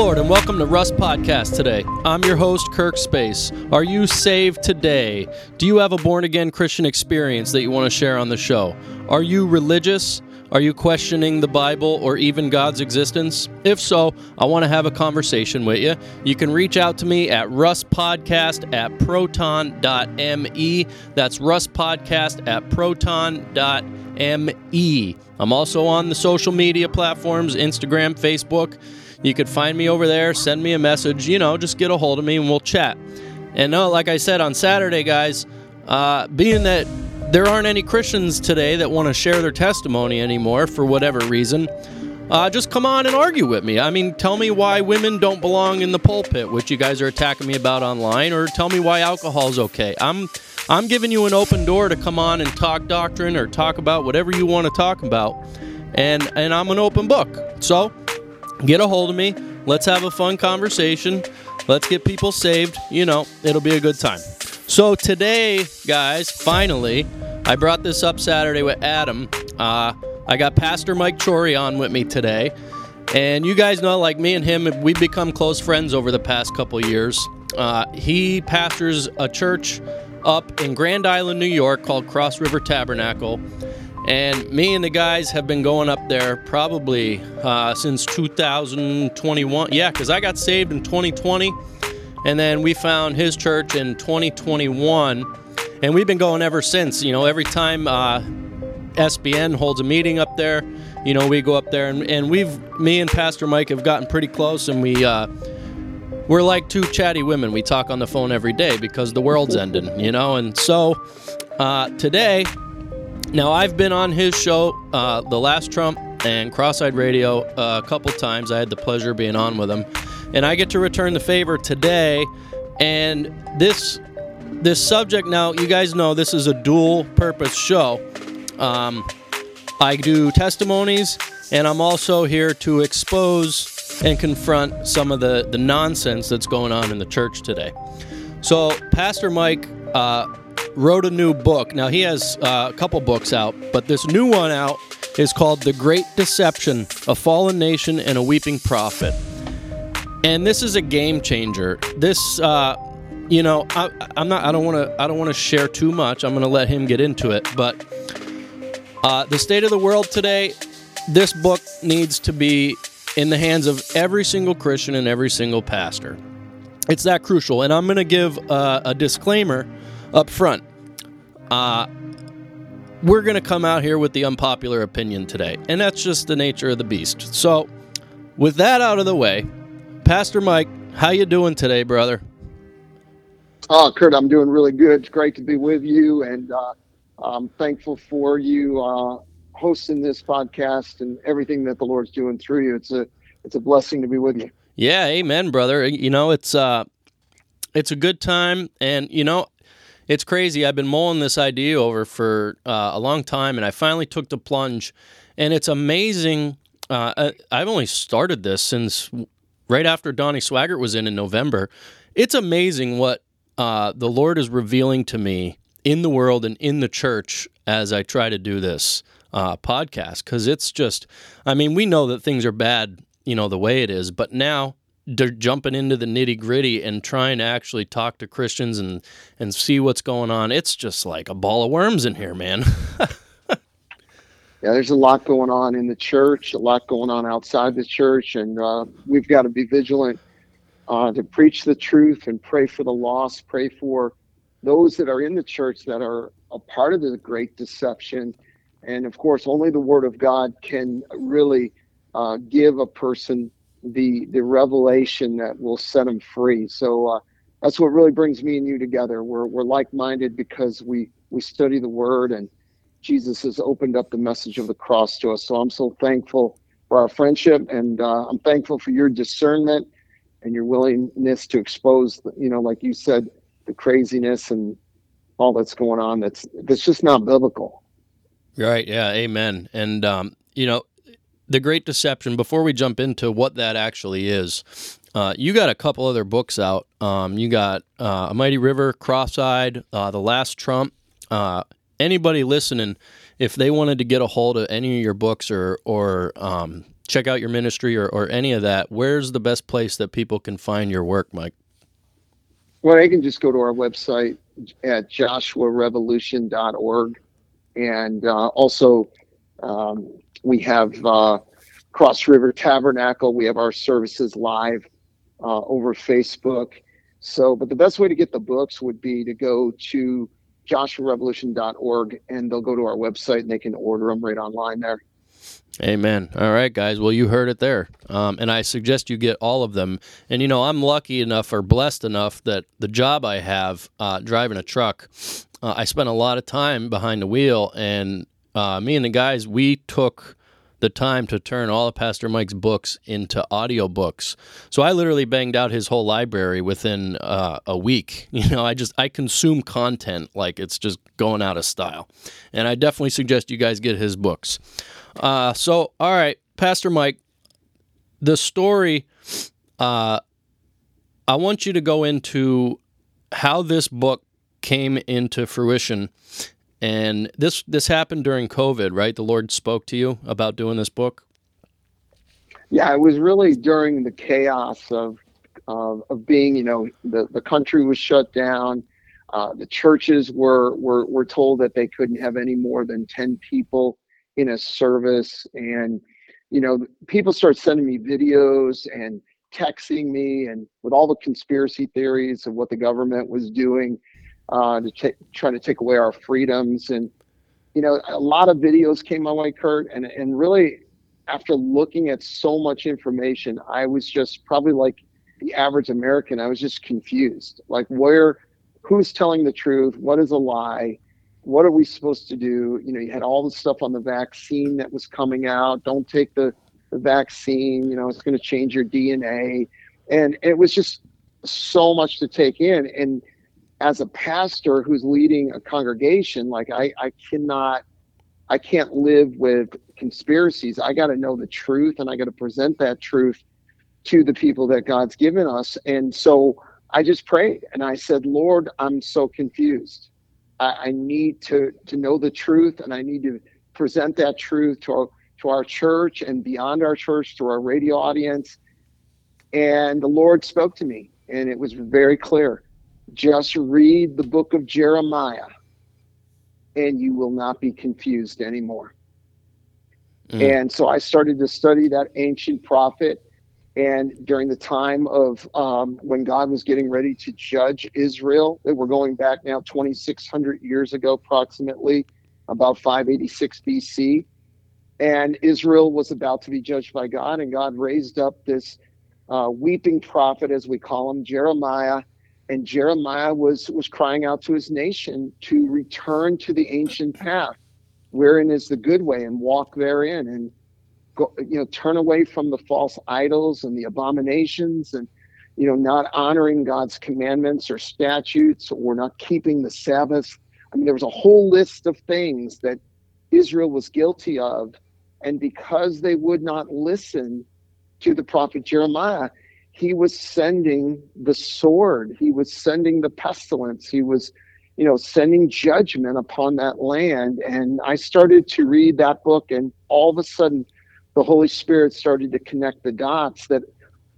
Lord and welcome to Rust Podcast today. I'm your host, Kirk Space. Are you saved today? Do you have a born again Christian experience that you want to share on the show? Are you religious? Are you questioning the Bible or even God's existence? If so, I want to have a conversation with you. You can reach out to me at rustpodcast at proton.me. That's rustpodcast at proton.me. I'm also on the social media platforms Instagram, Facebook. You could find me over there, send me a message, you know, just get a hold of me and we'll chat. And no, like I said on Saturday, guys, uh, being that there aren't any Christians today that want to share their testimony anymore for whatever reason, uh, just come on and argue with me. I mean, tell me why women don't belong in the pulpit, which you guys are attacking me about online, or tell me why alcohol is okay. I'm I'm giving you an open door to come on and talk doctrine or talk about whatever you want to talk about, and and I'm an open book. So get a hold of me. Let's have a fun conversation. Let's get people saved. You know, it'll be a good time. So today, guys, finally, I brought this up Saturday with Adam. Uh, I got Pastor Mike Chorey on with me today. And you guys know, like me and him, we've become close friends over the past couple years. Uh, he pastors a church up in Grand Island, New York called Cross River Tabernacle. And me and the guys have been going up there probably uh, since 2021. Yeah, because I got saved in 2020. And then we found his church in 2021. And we've been going ever since. You know, every time uh, SBN holds a meeting up there, you know, we go up there and, and we've, me and Pastor Mike have gotten pretty close and we, uh, we're like two chatty women. We talk on the phone every day because the world's ending, you know? And so uh, today, now I've been on his show, uh, The Last Trump and Cross-Eyed Radio, uh, a couple times. I had the pleasure of being on with him and I get to return the favor today. And this this subject now, you guys know this is a dual purpose show. Um, I do testimonies, and I'm also here to expose and confront some of the, the nonsense that's going on in the church today. So, Pastor Mike uh, wrote a new book. Now, he has uh, a couple books out, but this new one out is called The Great Deception A Fallen Nation and a Weeping Prophet and this is a game changer. This, uh, you know, I, am not. I don't want to. I don't want to share too much. I'm going to let him get into it. But uh, the state of the world today, this book needs to be in the hands of every single Christian and every single pastor. It's that crucial. And I'm going to give uh, a disclaimer up front. Uh, we're going to come out here with the unpopular opinion today, and that's just the nature of the beast. So, with that out of the way, Pastor Mike, how you doing today, brother? Oh, Kirk, I'm doing really good. It's great to be with you, and uh, I'm thankful for you uh, hosting this podcast and everything that the Lord's doing through you. It's a it's a blessing to be with you. Yeah, amen, brother. You know, it's uh, it's a good time, and you know, it's crazy. I've been mulling this idea over for uh, a long time, and I finally took the plunge, and it's amazing. Uh, I've only started this since right after Donnie Swaggart was in in November. It's amazing what uh, the Lord is revealing to me in the world and in the church as I try to do this uh, podcast. Because it's just, I mean, we know that things are bad, you know, the way it is, but now they're jumping into the nitty gritty and trying to actually talk to Christians and and see what's going on. It's just like a ball of worms in here, man. yeah, there's a lot going on in the church, a lot going on outside the church, and uh, we've got to be vigilant uh, to preach the truth and pray for the lost, pray for those that are in the church that are a part of the great deception. And of course, only the Word of God can really uh, give a person the the revelation that will set them free. So uh, that's what really brings me and you together. We're we're like minded because we we study the Word and Jesus has opened up the message of the cross to us. So I'm so thankful for our friendship, and uh, I'm thankful for your discernment and your willingness to expose, you know, like you said, the craziness and all that's going on. That's that's just not biblical. Right. Yeah. Amen. And um, you know, the Great Deception. Before we jump into what that actually is, uh, you got a couple other books out. Um, you got uh, A Mighty River, Cross-Eyed, uh, The Last Trump. Uh, anybody listening, if they wanted to get a hold of any of your books or or um, check out your ministry or, or any of that, where's the best place that people can find your work, Mike? Well, they can just go to our website at joshuarevolution.org. And uh, also, um, we have uh, Cross River Tabernacle. We have our services live uh, over Facebook. So, but the best way to get the books would be to go to joshuarevolution.org and they'll go to our website and they can order them right online there. Amen. All right, guys. Well, you heard it there. Um, and I suggest you get all of them. And, you know, I'm lucky enough or blessed enough that the job I have uh, driving a truck, uh, I spent a lot of time behind the wheel. And uh, me and the guys, we took the time to turn all of Pastor Mike's books into audiobooks. So I literally banged out his whole library within uh, a week. You know, I just I consume content like it's just going out of style, and I definitely suggest you guys get his books. Uh, so all right, Pastor Mike, the story. Uh, I want you to go into how this book came into fruition and this this happened during COVID, right? The Lord spoke to you about doing this book. Yeah, it was really during the chaos of uh, of being, you know, the the country was shut down. Uh, the churches were, were were told that they couldn't have any more than ten people in a service, and you know, people start sending me videos and texting me, and with all the conspiracy theories of what the government was doing uh, to t- try to take away our freedoms. And, you know, a lot of videos came my way, Kirk. And, and really, after looking at so much information, I was just probably like the average American, I was just confused. Like, where, who's telling the truth? What is a lie? What are we supposed to do? You know, you had all the stuff on the vaccine that was coming out. Don't take the, the vaccine, you know, it's going to change your DNA. And it was just so much to take in. And, as a pastor who's leading a congregation, like I, I cannot, I can't live with conspiracies. I got to know the truth and I got to present that truth to the people that God's given us. And so I just prayed and I said, Lord, I'm so confused. I, I need to, to know the truth and I need to present that truth to our, to our church and beyond our church, to our radio audience. And the Lord spoke to me and it was very clear just read the book of Jeremiah and you will not be confused anymore. Mm. And so I started to study that ancient prophet. And during the time of um, when God was getting ready to judge Israel, that we're going back now 2,600 years ago, approximately, about 586 BC. And Israel was about to be judged by God, and God raised up this uh, weeping prophet, as we call him, Jeremiah, and Jeremiah was was crying out to his nation to return to the ancient path, wherein is the good way, and walk therein, and go, you know, turn away from the false idols and the abominations, and you know, not honoring God's commandments or statutes, or not keeping the Sabbath. I mean, there was a whole list of things that Israel was guilty of, and because they would not listen to the prophet Jeremiah, he was sending the sword. He was sending the pestilence. He was you know sending judgment upon that land. And i started to read that book and all of a sudden the holy spirit started to connect the dots that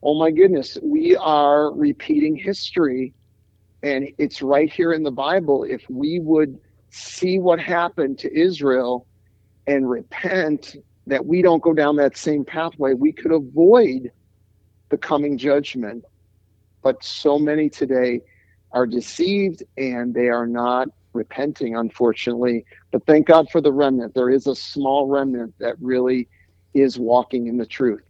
oh my goodness we are repeating history. And it's right here in the bible. If we would see what happened to israel and repent that we don't go down that same pathway we could avoid the coming judgment. But so many today are deceived and they are not repenting, unfortunately. But thank God for the remnant. There is a small remnant that really is walking in the truth.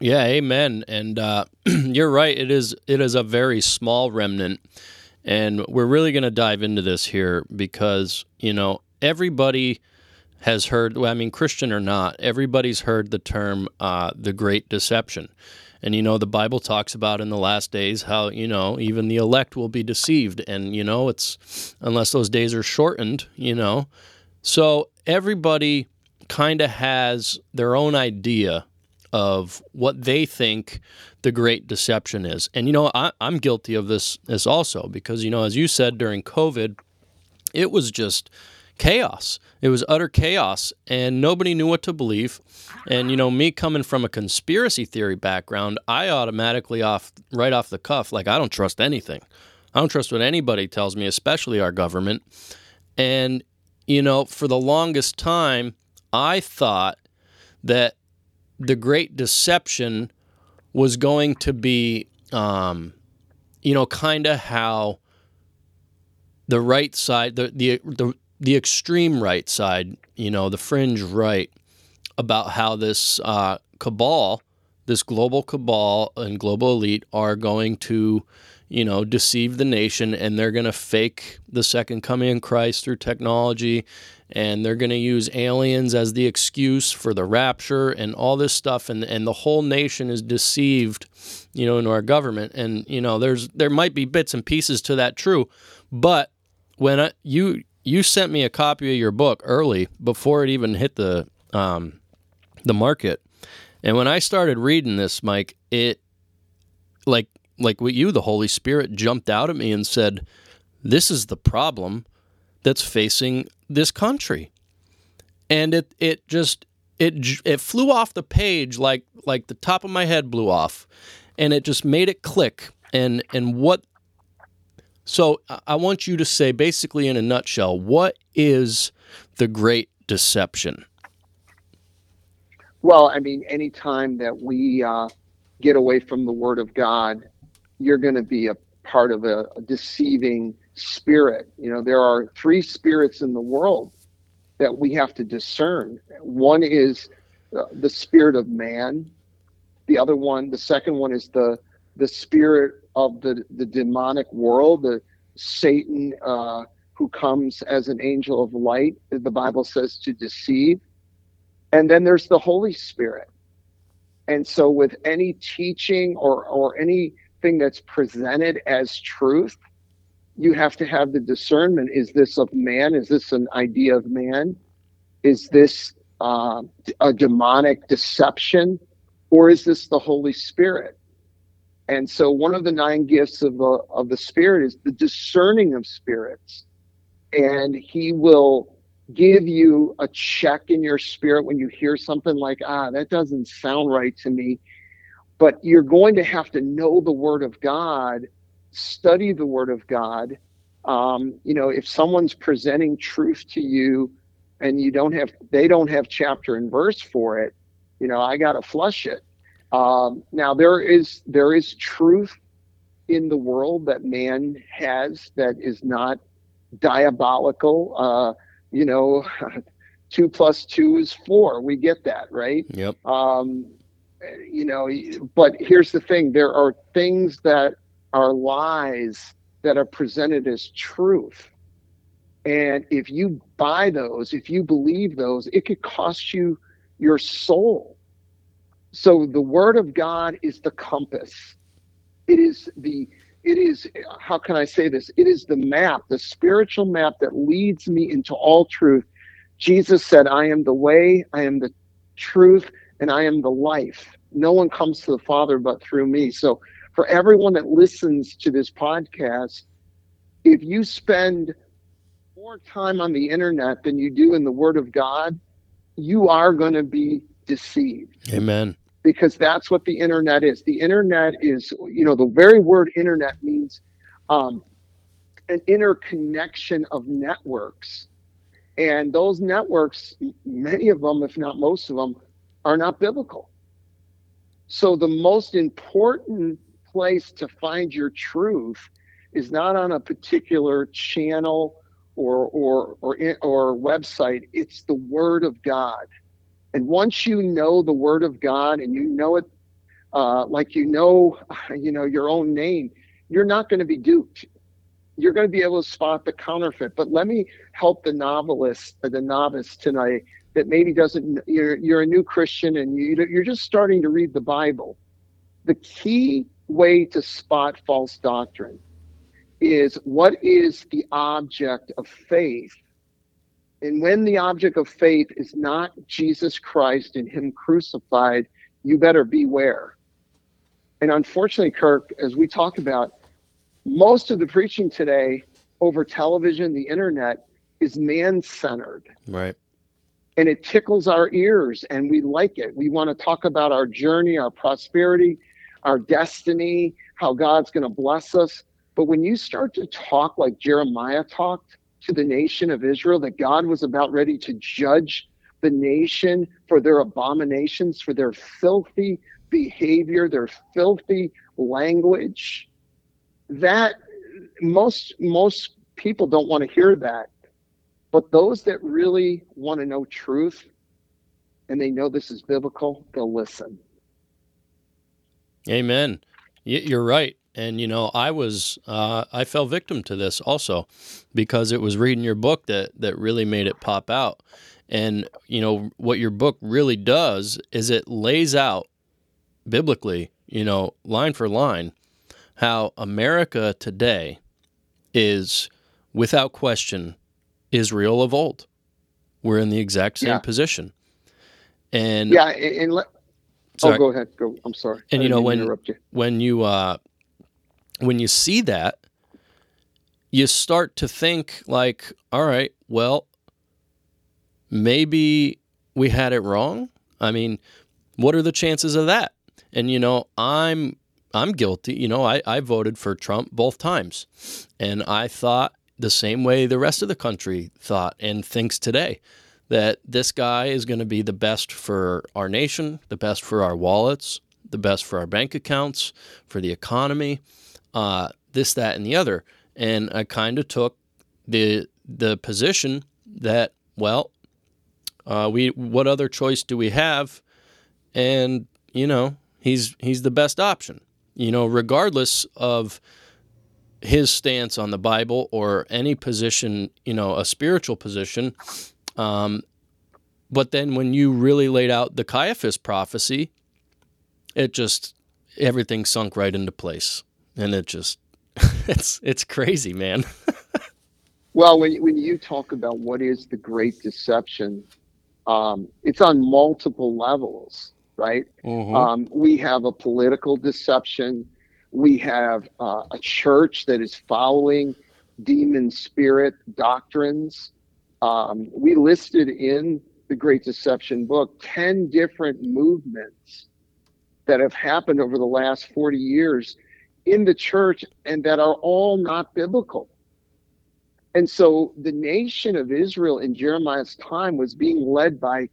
Yeah, amen. And uh, you're right. It is it is a very small remnant, and we're really going to dive into this here because you know everybody has heard. Well, I mean, Christian or not, everybody's heard the term uh, the Great Deception. And, you know, the Bible talks about in the last days how, you know, even the elect will be deceived. And, you know, it's unless those days are shortened, you know. So everybody kind of has their own idea of what they think the great deception is. And, you know, I, am guilty of this, this also because, you know, as you said during COVID, it was just chaos. It was utter chaos, and nobody knew what to believe. And you know, me coming from a conspiracy theory background, I automatically off right off the cuff, like I don't trust anything. I don't trust what anybody tells me, especially our government. And you know, for the longest time, I thought that the Great Deception was going to be, um, you know, kind of how the right side, the, the the the extreme right side, you know, the fringe right, about how this uh, cabal, this global cabal and global elite are going to, you know, deceive the nation and they're going to fake the second coming of Christ through technology and they're going to use aliens as the excuse for the rapture and all this stuff and and the whole nation is deceived you know into our government. And you know there's there might be bits and pieces to that true but when I, you you sent me a copy of your book early before it even hit the um, the market, and when I started reading this, Mike, it like like with you, the Holy Spirit jumped out at me and said, "This is the problem that's facing this country," and it it just it it flew off the page like like the top of my head blew off, and it just made it click. And and what so I want you to say, basically, in a nutshell, what is the Great Deception? Well, I mean, anytime that we uh, get away from the Word of God, you're going to be a part of a, a, deceiving spirit. You know, there are three spirits in the world that we have to discern. One is uh, the spirit of man. The other one, the second one, is the the spirit of the, the demonic world, the Satan uh, who comes as an angel of light, the Bible says to deceive. And then there's the Holy Spirit. And so, with any teaching or, or anything that's presented as truth, you have to have the discernment is this of man? Is this an idea of man? Is this uh, a demonic deception? Or is this the Holy Spirit? And so one of the nine gifts of the of the spirit is the discerning of spirits. And he will give you a check in your spirit when you hear something like, ah, that doesn't sound right to me. But you're going to have to know the word of God, study the word of God. Um, you know, if someone's presenting truth to you and you don't have they don't have chapter and verse for it, you know, I gotta flush it um, now there is there is truth in the world that man has that is not diabolical. Uh, you know, two plus two is four. We get that, right? Yep. Um, you know, but here's the thing: there are things that are lies that are presented as truth. And if you buy those, if you believe those, it could cost you your soul so the word of God is the compass. It is the it is how can I say this? It is the map, the spiritual map that leads me into all truth. Jesus said, I am the way, I am the truth, and I am the life. No one comes to the Father but through me. So for everyone that listens to this podcast, if you spend more time on the internet than you do in the Word of God, you are going to be deceived. Amen because that's what the internet is. The internet is, you know, the very word internet means um, an interconnection of networks. And those networks, many of them, if not most of them, are not biblical. So the most important place to find your truth is not on a particular channel or or or or website. It's the Word of God. And once you know the word of God and you know it uh, like you know, you know your own name, you're not going to be duped. You're going to be able to spot the counterfeit. But let me help the novelist, the novice tonight that maybe doesn't. You're you're a new Christian and you you're just starting to read the Bible. The key way to spot false doctrine is what is the object of faith and when the object of faith is not Jesus Christ and Him crucified, you better beware. And unfortunately, Kirk, as we talk about, most of the preaching today over television, the internet, is man centered. Right. And it tickles our ears and we like it. We want to talk about our journey, our prosperity, our destiny, how God's going to bless us. But when you start to talk like Jeremiah talked to the nation of Israel, that God was about ready to judge the nation for their abominations, for their filthy behavior, their filthy language, that most most people don't want to hear that. But those that really want to know truth and they know this is biblical, they'll listen. Amen. You're right. And you know, I was uh, I fell victim to this also because it was reading your book that that really made it pop out. And you know what your book really does is it lays out biblically, you know, line for line, how America today is without question Israel of old. We're in the exact same yeah. position. And yeah, and, and let, oh, go ahead. Go. I'm sorry. And you know when you. when you uh, when you see that, you start to think like, all right, well, maybe we had it wrong. I mean, what are the chances of that? And you know, I'm I'm guilty. You know, I, I voted for Trump both times. And I thought the same way the rest of the country thought and thinks today that this guy is going to be the best for our nation, the best for our wallets, the best for our bank accounts, for the economy, uh, this, that, and the other. And I kind of took the the position that well, uh, we what other choice do we have? And you know, he's he's the best option. You know, regardless of his stance on the Bible or any position, you know, a spiritual position. Um, but then when you really laid out the Caiaphas prophecy, it just everything sunk right into place, and it just it's it's crazy, man. well, when when you talk about what is the great deception, um, it's on multiple levels right? Mm-hmm. Um, we have a political deception. We have uh, a church that is following demon spirit doctrines. Um, we listed in the Great Deception book 10 different movements that have happened over the last 40 years in the church and that are all not biblical. And so the nation of Israel in Jeremiah's time was being led by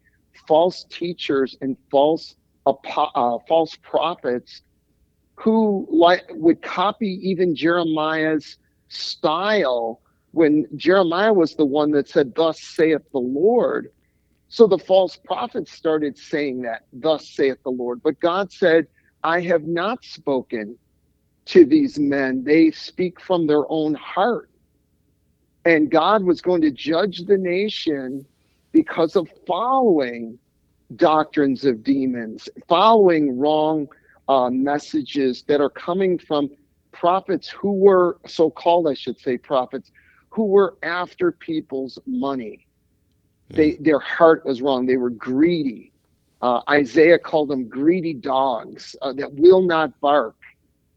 false teachers and false uh, false prophets who like would copy even Jeremiah's style when Jeremiah was the one that said, "Thus saith the Lord." So the false prophets started saying that, "Thus saith the Lord." But God said, "I have not spoken to these men. They speak from their own heart." And God was going to judge the nation because of following doctrines of demons, following wrong uh, messages that are coming from prophets who were so called, I should say, prophets who were after people's money. They, their heart was wrong. They were greedy. Uh, Isaiah called them greedy dogs uh, that will not bark.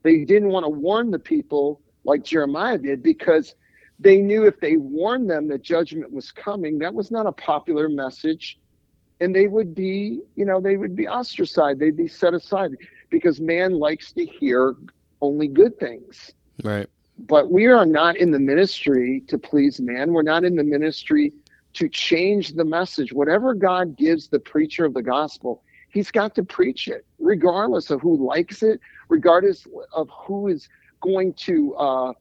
They didn't want to warn the people like Jeremiah did because they knew if they warned them that judgment was coming, that was not a popular message and they would be, you know, they would be ostracized. They'd be set aside because man likes to hear only good things. Right. But we are not in the ministry to please man. We're not in the ministry to change the message. Whatever God gives the preacher of the gospel, he's got to preach it, regardless of who likes it, regardless of who is going to uh,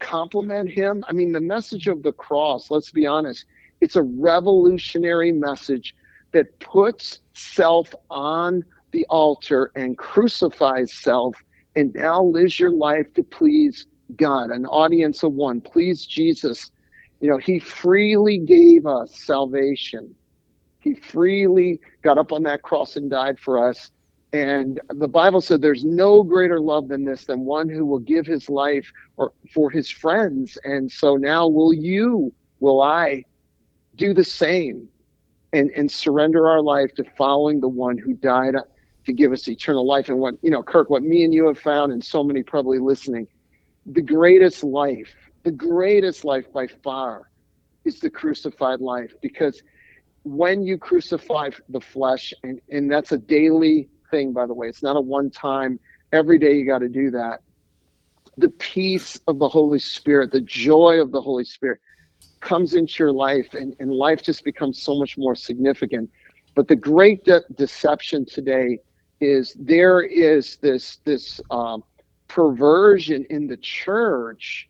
compliment him. I mean, the message of the cross, let's be honest, it's a revolutionary message that puts self on the altar and crucifies self and now lives your life to please God, an audience of one. Please Jesus. You know, he freely gave us salvation. He freely got up on that cross and died for us. And the Bible said there's no greater love than this, than one who will give his life or for his friends. And so now will you, will I do the same? and and surrender our life to following the one who died to give us eternal life and what you know kirk what me and you have found and so many probably listening the greatest life the greatest life by far is the crucified life because when you crucify the flesh, and, and that's a daily thing, by the way, it's not a one time, every day you got to do that. The peace of the Holy Spirit, the joy of the Holy Spirit comes into your life, and, and life just becomes so much more significant. But the great de- deception today is there is this this um, perversion in the church.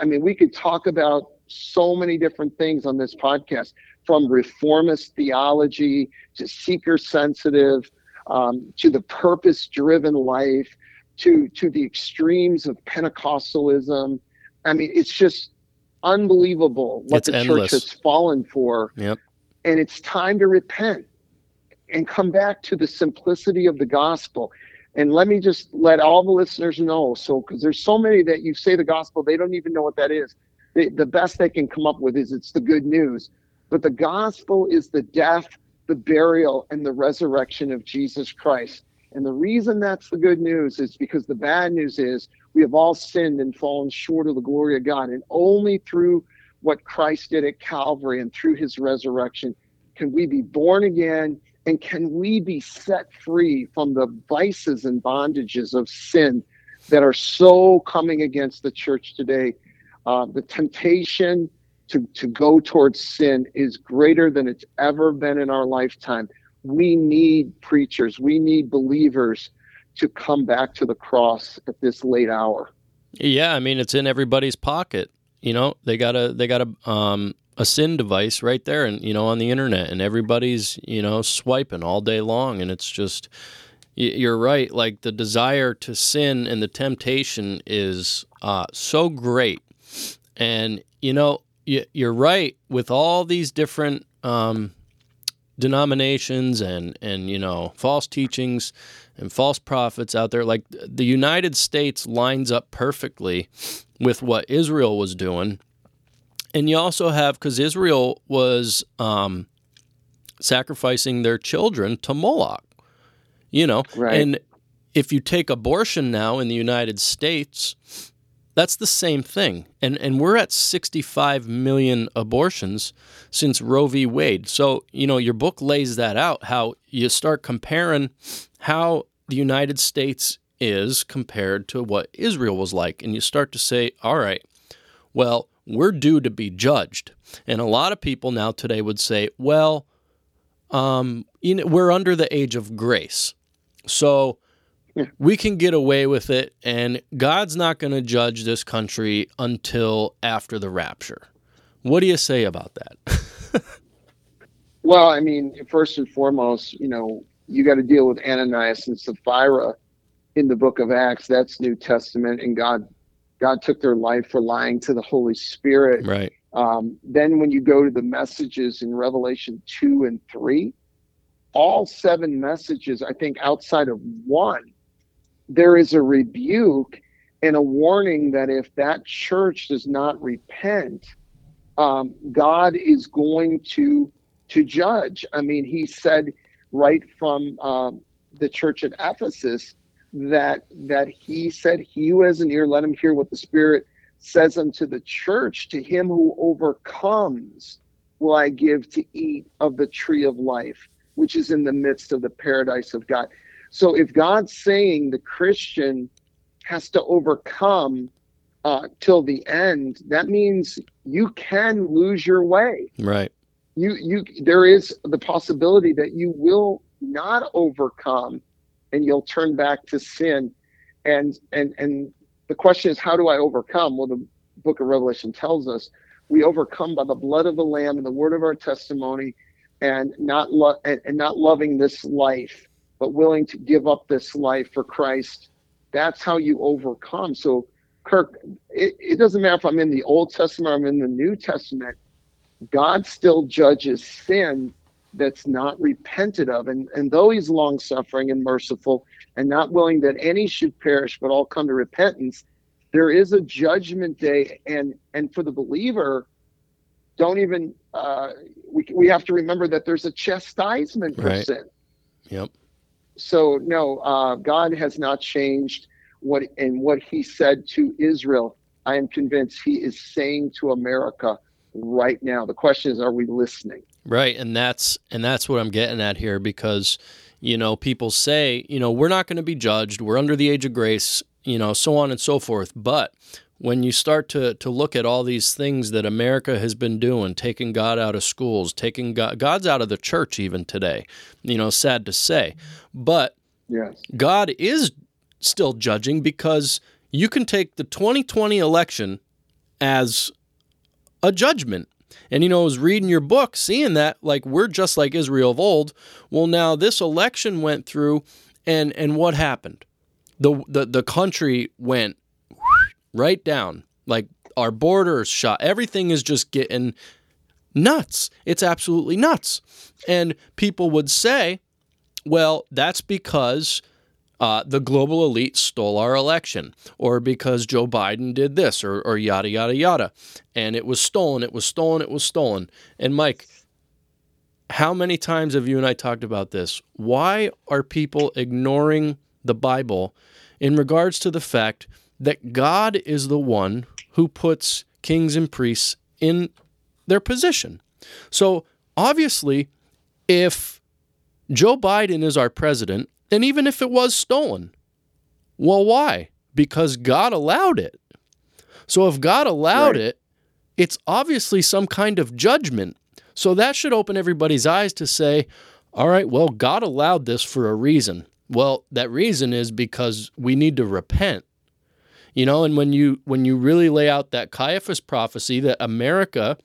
I mean, we could talk about so many different things on this podcast, from reformist theology to seeker sensitive um, to the purpose driven life to to the extremes of Pentecostalism. I mean, it's just unbelievable what It's the endless. church has fallen for. Yep. And it's time to repent and come back to the simplicity of the gospel. And let me just let all the listeners know. So, because there's so many that you say the gospel, they don't even know what that is. They, the best they can come up with is it's the good news. But the gospel is the death, the burial, and the resurrection of Jesus Christ. And the reason that's the good news is because the bad news is we have all sinned and fallen short of the glory of God. And only through what Christ did at Calvary and through his resurrection can we be born again and can we be set free from the vices and bondages of sin that are so coming against the church today. Uh, the temptation to, to go towards sin is greater than it's ever been in our lifetime. We need preachers, we need believers to come back to the cross at this late hour. Yeah, I mean it's in everybody's pocket. You know, they got a they got a um a sin device right there and you know on the internet and everybody's, you know, swiping all day long and it's just you're right, like the desire to sin and the temptation is uh so great. And you know, you're right with all these different um denominations and and you know false teachings and false prophets out there. Like the United States lines up perfectly with what Israel was doing. And you also have because Israel was um, sacrificing their children to Moloch you know? Right. and if you take abortion now in the United States that's the same thing and and we're at 65 million abortions since Roe v. Wade. So, you know, your book lays that out how you start comparing how the United States is compared to what Israel was like. And you start to say, all right, well, we're due to be judged. And a lot of people now today would say, well, um, you know, we're under the age of grace. So we can get away with it, and God's not going to judge this country until after the rapture. What do you say about that? Well, I mean, first and foremost, you know, you got to deal with Ananias and Sapphira in the book of Acts. That's New Testament, and God, God took their life for lying to the Holy Spirit. right. Um, then when you go to the messages in Revelation 2 and 3, all seven messages, I think outside of one, there is a rebuke and a warning that if that church does not repent, um, God is going to to judge. I mean, he said right from um, the church at Ephesus that that he said, "He who has an ear, let him hear what the Spirit says unto the church, to him who overcomes will I give to eat of the tree of life, which is in the midst of the paradise of God. So if God's saying the Christian has to overcome uh, till the end, that means you can lose your way. Right. You you there is the possibility that you will not overcome and you'll turn back to sin. And and and the question is how do I overcome? Well, the book of Revelation tells us we overcome by the blood of the lamb and the word of our testimony and not lo- and, and not loving this life but willing to give up this life for Christ. That's how you overcome. So Kirk, it, it doesn't matter if I'm in the Old Testament or I'm in the New Testament, God still judges sin that's not repented of. And, and though he's long suffering and merciful and not willing that any should perish but all come to repentance, there is a judgment day. And, and for the believer, don't even, uh, we, we have to remember that there's a chastisement for Right. sin. Yep. So no, uh, God has not changed what and what He said to Israel. I am convinced He is saying to America right now. The question is, are we listening? Right, and that's and that's what I'm getting at here because you know people say you know we're not going to be judged, we're under the age of grace, you know, so on and so forth. But when you start to to look at all these things that America has been doing, taking God out of schools, taking God, God's out of the church even today, you know, sad to say, but yes. God is still judging because you can take the 2020 election as a judgment. And you know, I was reading your book, seeing that like we're just like Israel of old. Well, now this election went through, and and what happened? The the the country went right down. Like our borders shut. Everything is just getting nuts. It's absolutely nuts. And people would say, well, that's because uh, the global elite stole our election, or because Joe Biden did this, or, or yada, yada, yada. And it was stolen, it was stolen, it was stolen. And Mike, how many times have you and I talked about this? Why are people ignoring the Bible in regards to the fact that God is the one who puts kings and priests in their position? So obviously, if Joe Biden is our president and even if it was stolen, well, why? Because God allowed it. So if God allowed right. it, it's obviously some kind of judgment. So that should open everybody's eyes to say, all right, well, God allowed this for a reason. Well, that reason is because we need to repent. You know, and when you when you really lay out that Caiaphas prophecy that America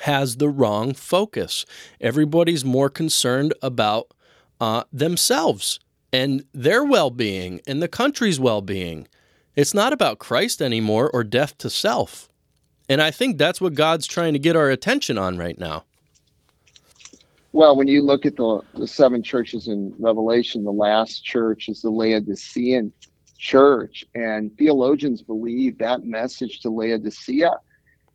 has the wrong focus. Everybody's more concerned about uh, themselves and their well being and the country's well being. It's not about Christ anymore or death to self. And I think that's what God's trying to get our attention on right now. Well, when you look at the, the seven churches in Revelation, the last church is the Laodicean church. And theologians believe that message to Laodicea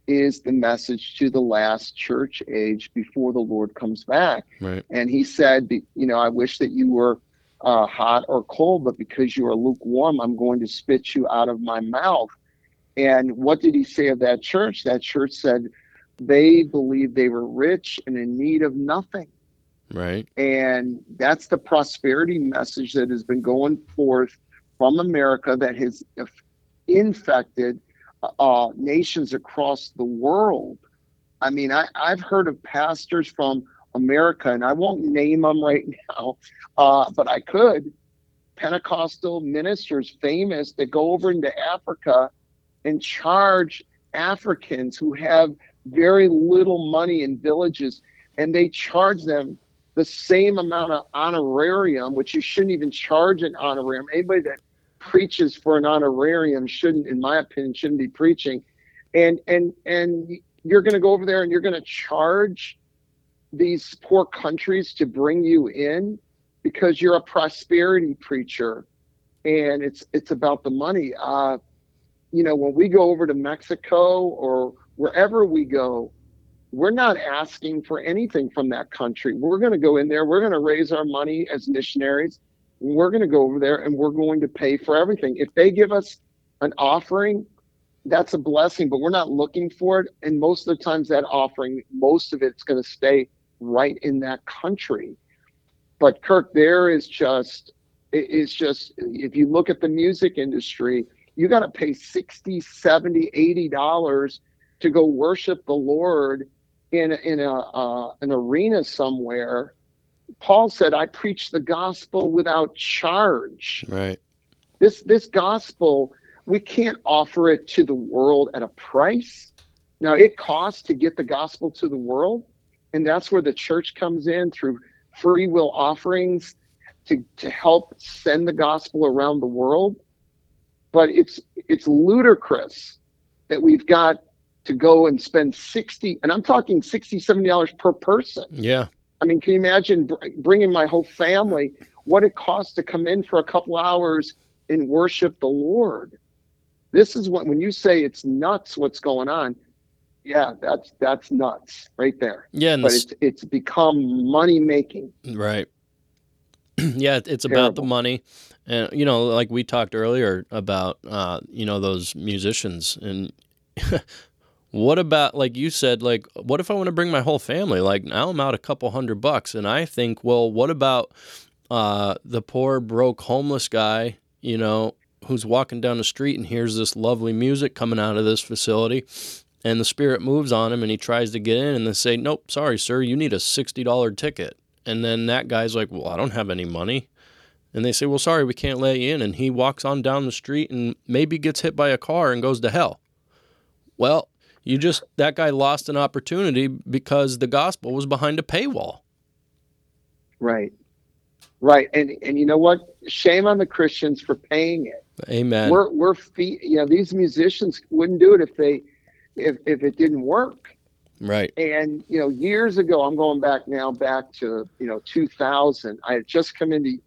is the message to the last church age before the Lord comes back. Right. And he said, you know, I wish that you were uh, hot or cold, but because you are lukewarm, I'm going to spit you out of my mouth. And what did he say of that church? That church said they believed they were rich and in need of nothing. Right. And that's the prosperity message that has been going forth from America that has infected uh, nations across the world. I mean, I, I've heard of pastors from America, and I won't name them right now, uh, but I could. Pentecostal ministers, famous, that go over into Africa and charge Africans who have very little money in villages, and they charge them the same amount of honorarium, which you shouldn't even charge an honorarium. Anybody that preaches for an honorarium shouldn't, in my opinion, shouldn't be preaching. And and and you're going to go over there and you're going to charge these poor countries to bring you in because you're a prosperity preacher, and it's it's about the money. Uh, you know, when we go over to Mexico or wherever we go, we're not asking for anything from that country. We're going to go in there. We're going to raise our money as missionaries we're going to go over there and we're going to pay for everything. If they give us an offering, that's a blessing, but we're not looking for it. And most of the times, that offering, most of it's going to stay right in that country. But Kirk, there is just, it's just, if you look at the music industry, you got to pay 60, 70, 80 dollars to go worship the Lord in, in a, uh, an arena somewhere Paul said, I preach the gospel without charge. Right. This this gospel, we can't offer it to the world at a price. Now it costs to get the gospel to the world, and that's where the church comes in through free will offerings to, to help send the gospel around the world. But it's it's ludicrous that we've got to go and spend 60 and i'm talking 60 70 dollars per person yeah I mean, can you imagine bringing my whole family? What it costs to come in for a couple hours and worship the Lord. This is what when you say it's nuts what's going on. Yeah, that's that's nuts right there. Yeah, but it's it's become money making. Right. yeah, it's Terrible. about the money, and you know, like we talked earlier about, uh, you know, those musicians and What about like you said, like what if I want to bring my whole family? Like now I'm out a couple hundred bucks, and I think, well, what about uh, the poor broke homeless guy? You know, who's walking down the street and hears this lovely music coming out of this facility, and the spirit moves on him, and he tries to get in, and they say, "Nope, sorry, sir, you need a sixty dollar ticket." And then that guy's like, "Well, I don't have any money." And they say, Well, sorry, we can't let you in. And he walks on down the street and maybe gets hit by a car and goes to hell. Well, you just, that guy lost an opportunity because the gospel was behind a paywall. Right. Right. And, and you know what? Shame on the Christians for paying it. Amen. We're, we're, fee- you know, these musicians wouldn't do it if they, if, if it didn't work. Right. And, you know, years ago, I'm going back now, back to, you know, 2000. I had just come into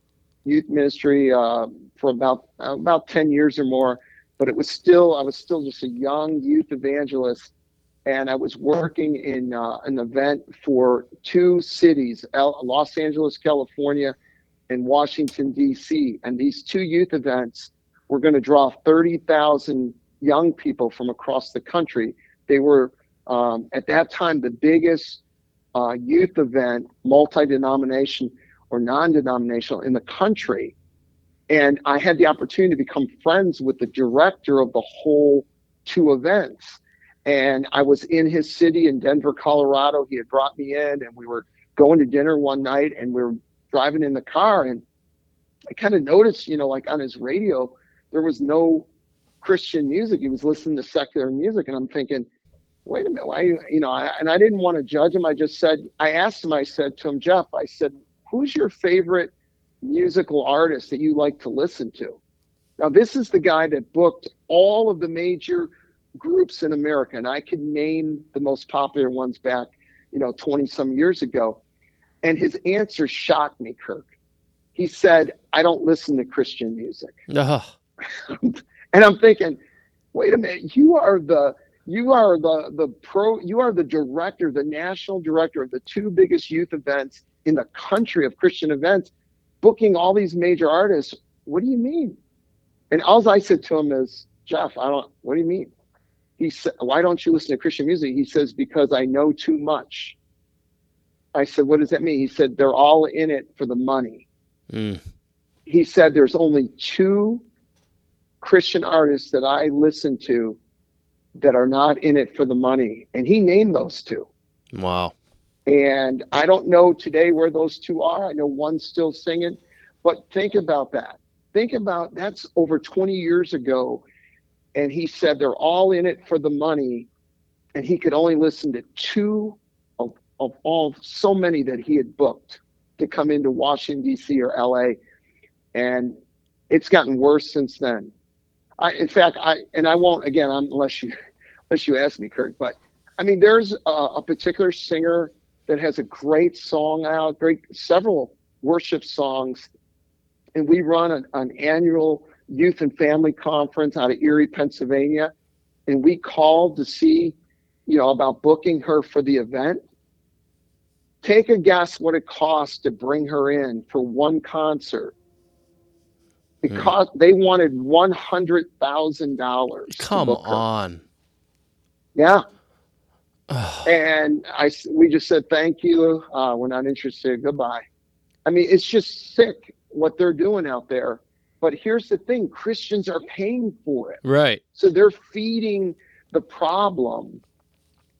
youth ministry uh, for about, about 10 years or more but it was still I was still just a young youth evangelist, and I was working in uh, an event for two cities, Los Angeles, California, and Washington D.C. And these two youth events were going to draw thirty thousand young people from across the country. They were um, at that time the biggest uh, youth event, multi-denomination or non-denominational in the country and I had the opportunity to become friends with the director of the whole two events. And I was in his city in Denver, Colorado. He had brought me in, and we were going to dinner one night, and we were driving in the car. And I kind of noticed, you know, like on his radio, there was no Christian music. He was listening to secular music. And I'm thinking, wait a minute, why, you know, I, and I didn't want to judge him. I just said, I asked him, I said to him, Jeff, I said, who's your favorite musical artists that you like to listen to. Now, this is the guy that booked all of the major groups in America, and I could name the most popular ones back, you know, 20 some years ago. And his answer shocked me, Kirk. He said, I don't listen to Christian music. Uh-huh. and I'm thinking, wait a minute, you are the you are the the pro you are the director, the national director of the two biggest youth events in the country of Christian events booking all these major artists. What do you mean? And all I said to him is, Jeff, I don't, what do you mean? He said, why don't you listen to Christian music? He says, because I know too much. I said, what does that mean? He said, they're all in it for the money. Mm. He said, there's only two Christian artists that I listen to that are not in it for the money. And he named those two. Wow. And I don't know today where those two are. I know one's still singing, but think about that. Think about that's over 20 years ago. And he said they're all in it for the money. And he could only listen to two of, of all so many that he had booked to come into Washington, D.C. or L.A. And it's gotten worse since then. I, in fact, I and I won't again unless you unless you ask me, Kirk. But I mean, there's a, a particular singer that has a great song out, great several worship songs. And we run an, an annual youth and family conference out of Erie, Pennsylvania. And we called to see, you know, about booking her for the event. Take a guess what it costs to bring her in for one concert. It mm. cost, they wanted $100,000. Come on. Yeah. And I, we just said, thank you. Uh, we're not interested. Goodbye. I mean, it's just sick what they're doing out there. But here's the thing Christians are paying for it. Right. So they're feeding the problem.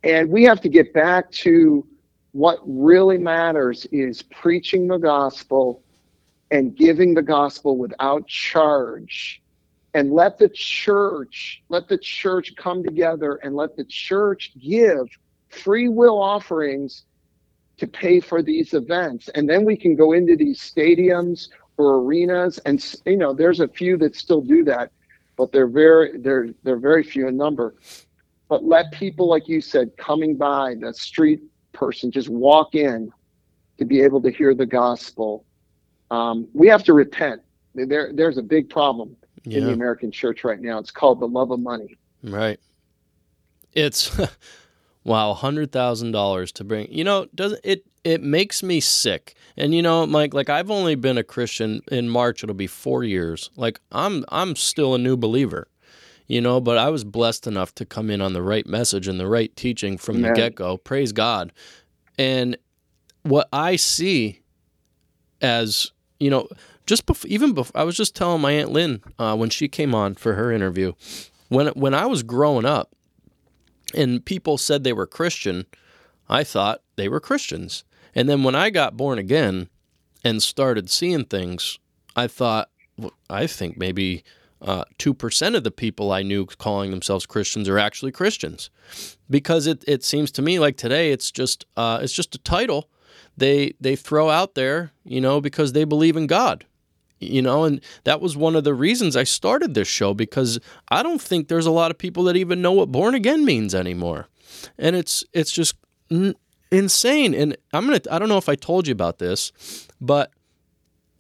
And we have to get back to what really matters is preaching the gospel and giving the gospel without charge and let the church let the church come together and let the church give free will offerings to pay for these events. And then we can go into these stadiums or arenas and you know there's a few that still do that but they're very they're they're very few in number. But let people like you said coming by the street person just walk in to be able to hear the gospel. Um, we have to repent. There there's a big problem yeah. in the American church right now. It's called the love of money. Right. It's wow, hundred thousand dollars to bring. You know, doesn't it? It makes me sick. And you know, Mike, like I've only been a Christian in March. It'll be four years. Like I'm, I'm still a new believer. you know, but I was blessed enough to come in on the right message and the right teaching from Amen. the get go. Praise God. And what I see as, you know, just before, even before, I was just telling my Aunt Lynn uh, when she came on for her interview, when, when I was growing up and people said they were Christian, I thought they were Christians. And then when I got born again and started seeing things, I thought, well, I think maybe uh, two percent of the people I knew calling themselves Christians are actually Christians, because it, it seems to me like today it's just uh, it's just a title they they throw out there, you know, because they believe in God, you know, and that was one of the reasons I started this show because I don't think there's a lot of people that even know what born again means anymore, and it's it's just n- insane. And I'm gonna I don't know if I told you about this, but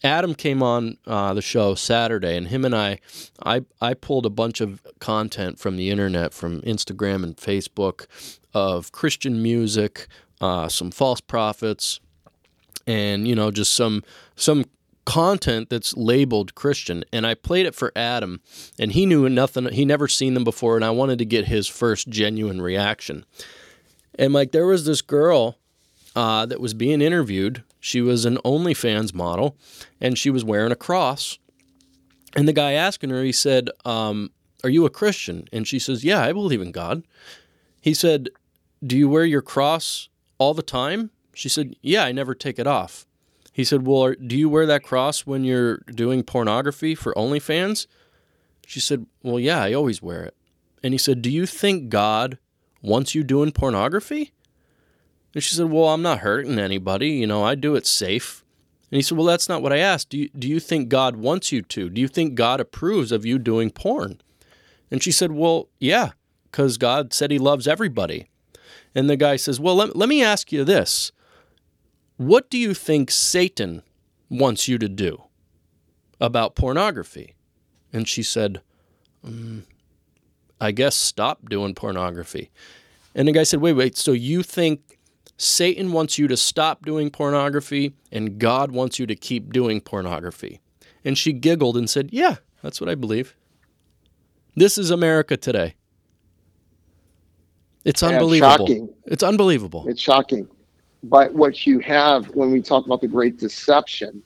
Adam came on uh, the show Saturday, and him and I, I, I pulled a bunch of content from the internet, from Instagram and Facebook, of Christian music, uh, some false prophets, and you know just some some content that's labeled Christian. And I played it for Adam, and he knew nothing. He never seen them before, and I wanted to get his first genuine reaction. And like there was this girl uh, that was being interviewed. She was an OnlyFans model, and she was wearing a cross. And the guy asking her, he said, um, "Are you a Christian?" And she says, "Yeah, I believe in God." He said, "Do you wear your cross all the time?" She said, "Yeah, I never take it off." He said, "Well, are, do you wear that cross when you're doing pornography for OnlyFans?" She said, "Well, yeah, I always wear it." And he said, "Do you think God wants you doing pornography?" And she said, Well, I'm not hurting anybody. You know, I do it safe. And he said, Well, that's not what I asked. Do you, do you think God wants you to? Do you think God approves of you doing porn? And she said, Well, yeah, because God said he loves everybody. And the guy says, Well, let, let me ask you this What do you think Satan wants you to do about pornography? And she said, mm, I guess stop doing pornography. And the guy said, Wait, wait, so you think Satan wants you to stop doing pornography and God wants you to keep doing pornography. And she giggled and said, Yeah, that's what I believe. This is America today. It's unbelievable. It's unbelievable. It's shocking. But what you have when we talk about the great deception,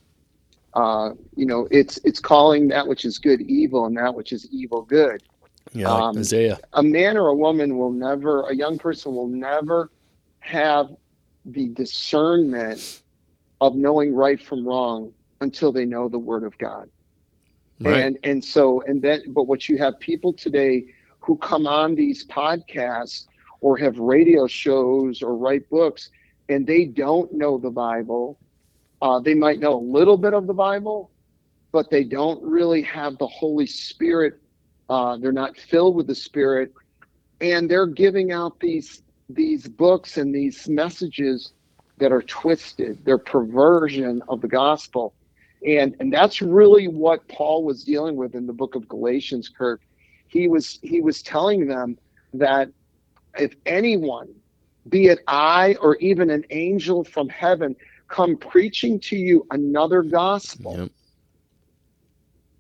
uh, you know, it's it's calling that which is good evil and that which is evil good. Yeah, like um, Isaiah. A man or a woman will never, a young person will never have the discernment of knowing right from wrong until they know the Word of God. Right. And and so and then but what you have people today who come on these podcasts or have radio shows or write books and they don't know the Bible. Uh, they might know a little bit of the Bible, but they don't really have the Holy Spirit. Uh, they're not filled with the Spirit, and they're giving out these these books and these messages that are twisted. They're perversion of the gospel and and that's really what paul was dealing with in the book of galatians kirk he was he was telling them that if anyone be it i or even an angel from heaven come preaching to you another gospel Yep.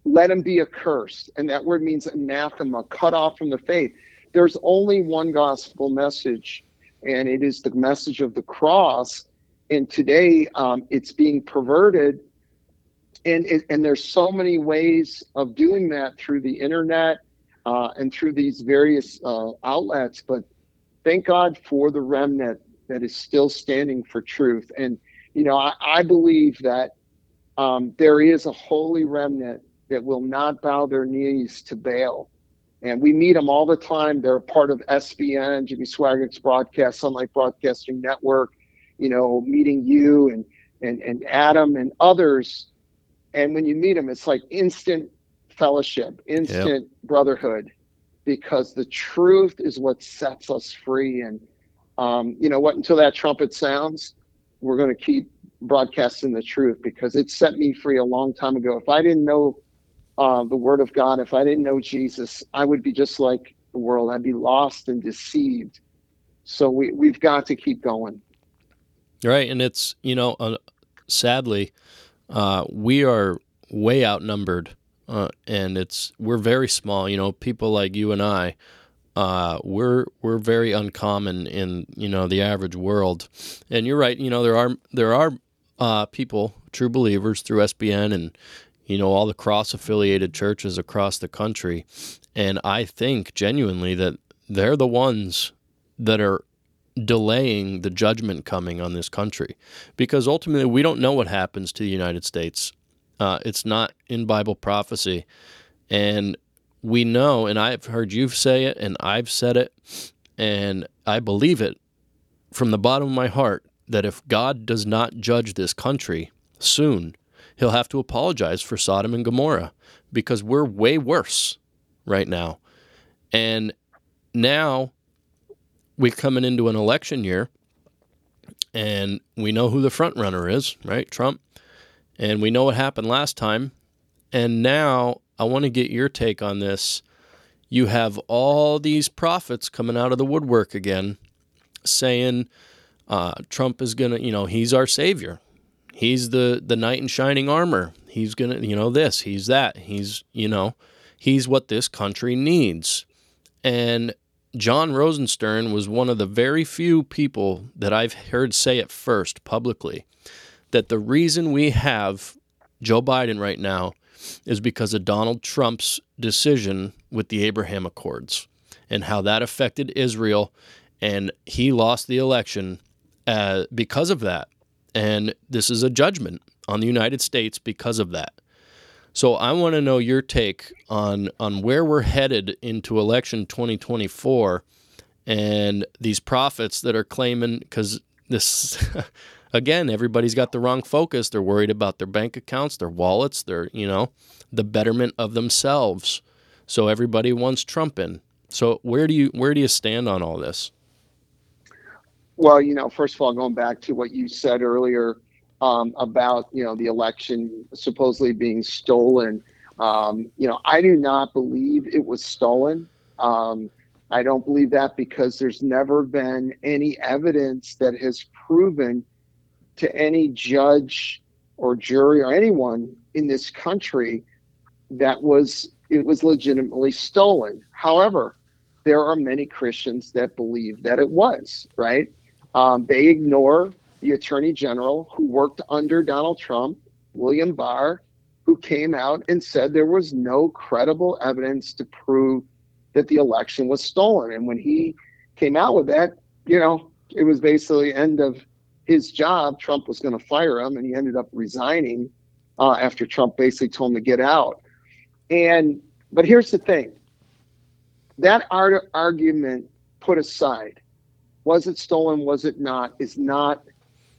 let him be accursed. And that word means anathema cut off from the faith. There's only one gospel message and it is the message of the cross. And today um, it's being perverted. And it, and there's so many ways of doing that through the internet uh, and through these various uh, outlets. But thank god for the remnant that is still standing for truth. And you know i, I believe that um, there is a holy remnant that will not bow their knees to baal. And we meet them all the time. They're a part of sbn jimmy swaggart's broadcast sonlife broadcasting network you know meeting you and and, and adam and others. And when you meet them it's like instant fellowship instant brotherhood because the truth is what sets us free. And um, you know what? Until that trumpet sounds we're going to keep broadcasting the truth because it set me free a long time ago. If i didn't know uh, the word of god if i didn't know jesus i would be just like the world. I'd be lost and deceived. So we, we've got to keep going. Right, and it's you know, uh, sadly, uh, we are way outnumbered uh, and it's we're very small. You know, people like you and I, uh, we're we're very uncommon in you know the average world. And you're right. You know, there are there are uh, people, true believers through SBN and you know all the cross affiliated churches across the country, and I think genuinely that they're the ones that are delaying the judgment coming on this country because ultimately we don't know what happens to the United States. Uh, it's not in Bible prophecy. And we know, and I've heard you say it, and I've said it, and I believe it from the bottom of my heart that if God does not judge this country soon, he'll have to apologize for Sodom and Gomorrah because we're way worse right now. And now we're coming into an election year and we know who the front runner is, right? Trump. And we know what happened last time. And now I want to get your take on this. You have all these prophets coming out of the woodwork again saying uh, Trump is going to, you know, he's our savior. He's the, the knight in shining armor. He's going to, you know, this, he's that. He's, you know, he's what this country needs. And John Rosenstern was one of the very few people that I've heard say it first publicly that the reason we have Joe Biden right now is because of Donald Trump's decision with the Abraham Accords and how that affected Israel. And he lost the election uh, because of that. And this is a judgment on the United States because of that. So I want to know your take on on where we're headed into election 2024 and these prophets that are claiming cuz this again everybody's got the wrong focus they're worried about their bank accounts their wallets their you know the betterment of themselves so everybody wants Trump in so where do you where do you stand on all this well you know first of all going back to what you said earlier um, about you know the election supposedly being stolen. Um, you know, I do not believe it was stolen. Um, I don't believe that because there's never been any evidence that has proven to any judge or jury or anyone in this country that was it was legitimately stolen. However, there are many Christians that believe that it was right. Um, they ignore the attorney general who worked under Donald Trump, William Barr, who came out and said there was no credible evidence to prove that the election was stolen. And when he came out with that, you know, it was basically end of his job. Trump was going to fire him, and he ended up resigning uh, after Trump basically told him to get out. And but here's the thing: that argument put aside, was it stolen? Was it not? Is not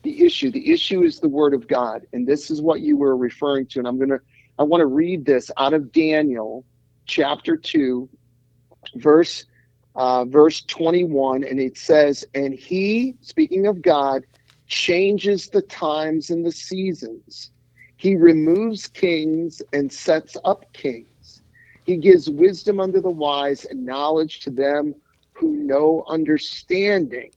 the issue. The issue is the word of God. And this is what you were referring to. And I'm to, I want to read this out of Daniel chapter 2, verse, uh, verse 21. And it says, And he, speaking of God, changes the times and the seasons. He removes kings and sets up kings. He gives wisdom unto the wise and knowledge to them who know understanding.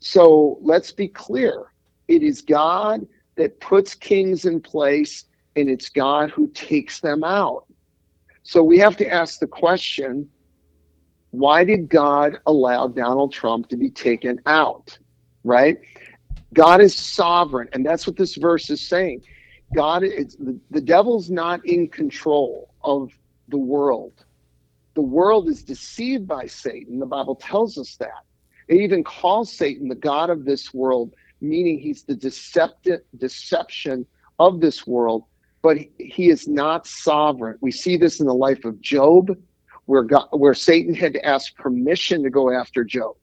So let's be clear it is God that puts kings in place, and it's God who takes them out. So we have to ask the question why did God allow Donald Trump to be taken out? Right? God is sovereign, and that's what this verse is saying. God is the, the devil's not in control of the world. The world is deceived by Satan. The Bible tells us that. It even calls Satan the God of this world, meaning he's the deceptive deception of this world, but he is not sovereign. We see this in the life of Job, where God, where Satan had to ask permission to go after Job.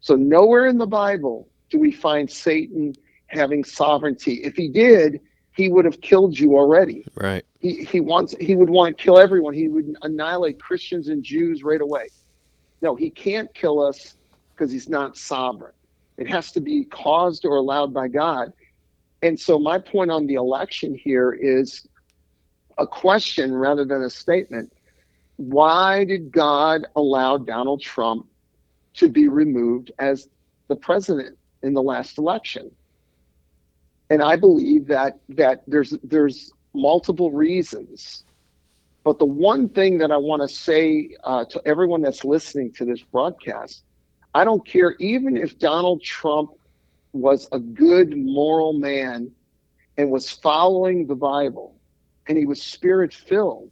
So nowhere in the Bible do we find Satan having sovereignty. If he did, he would have killed you already. Right. He he wants he would want to kill everyone. He would annihilate Christians and Jews right away. No, he can't kill us because he's not sovereign. It has to be caused or allowed by God. And so my point on the election here is a question rather than a statement. Why did God allow Donald Trump to be removed as the president in the last election? And I believe that that there's there's multiple reasons. But the one thing that I want to say uh, to everyone that's listening to this broadcast, I don't care even if Donald Trump was a good moral man and was following the Bible and he was spirit filled,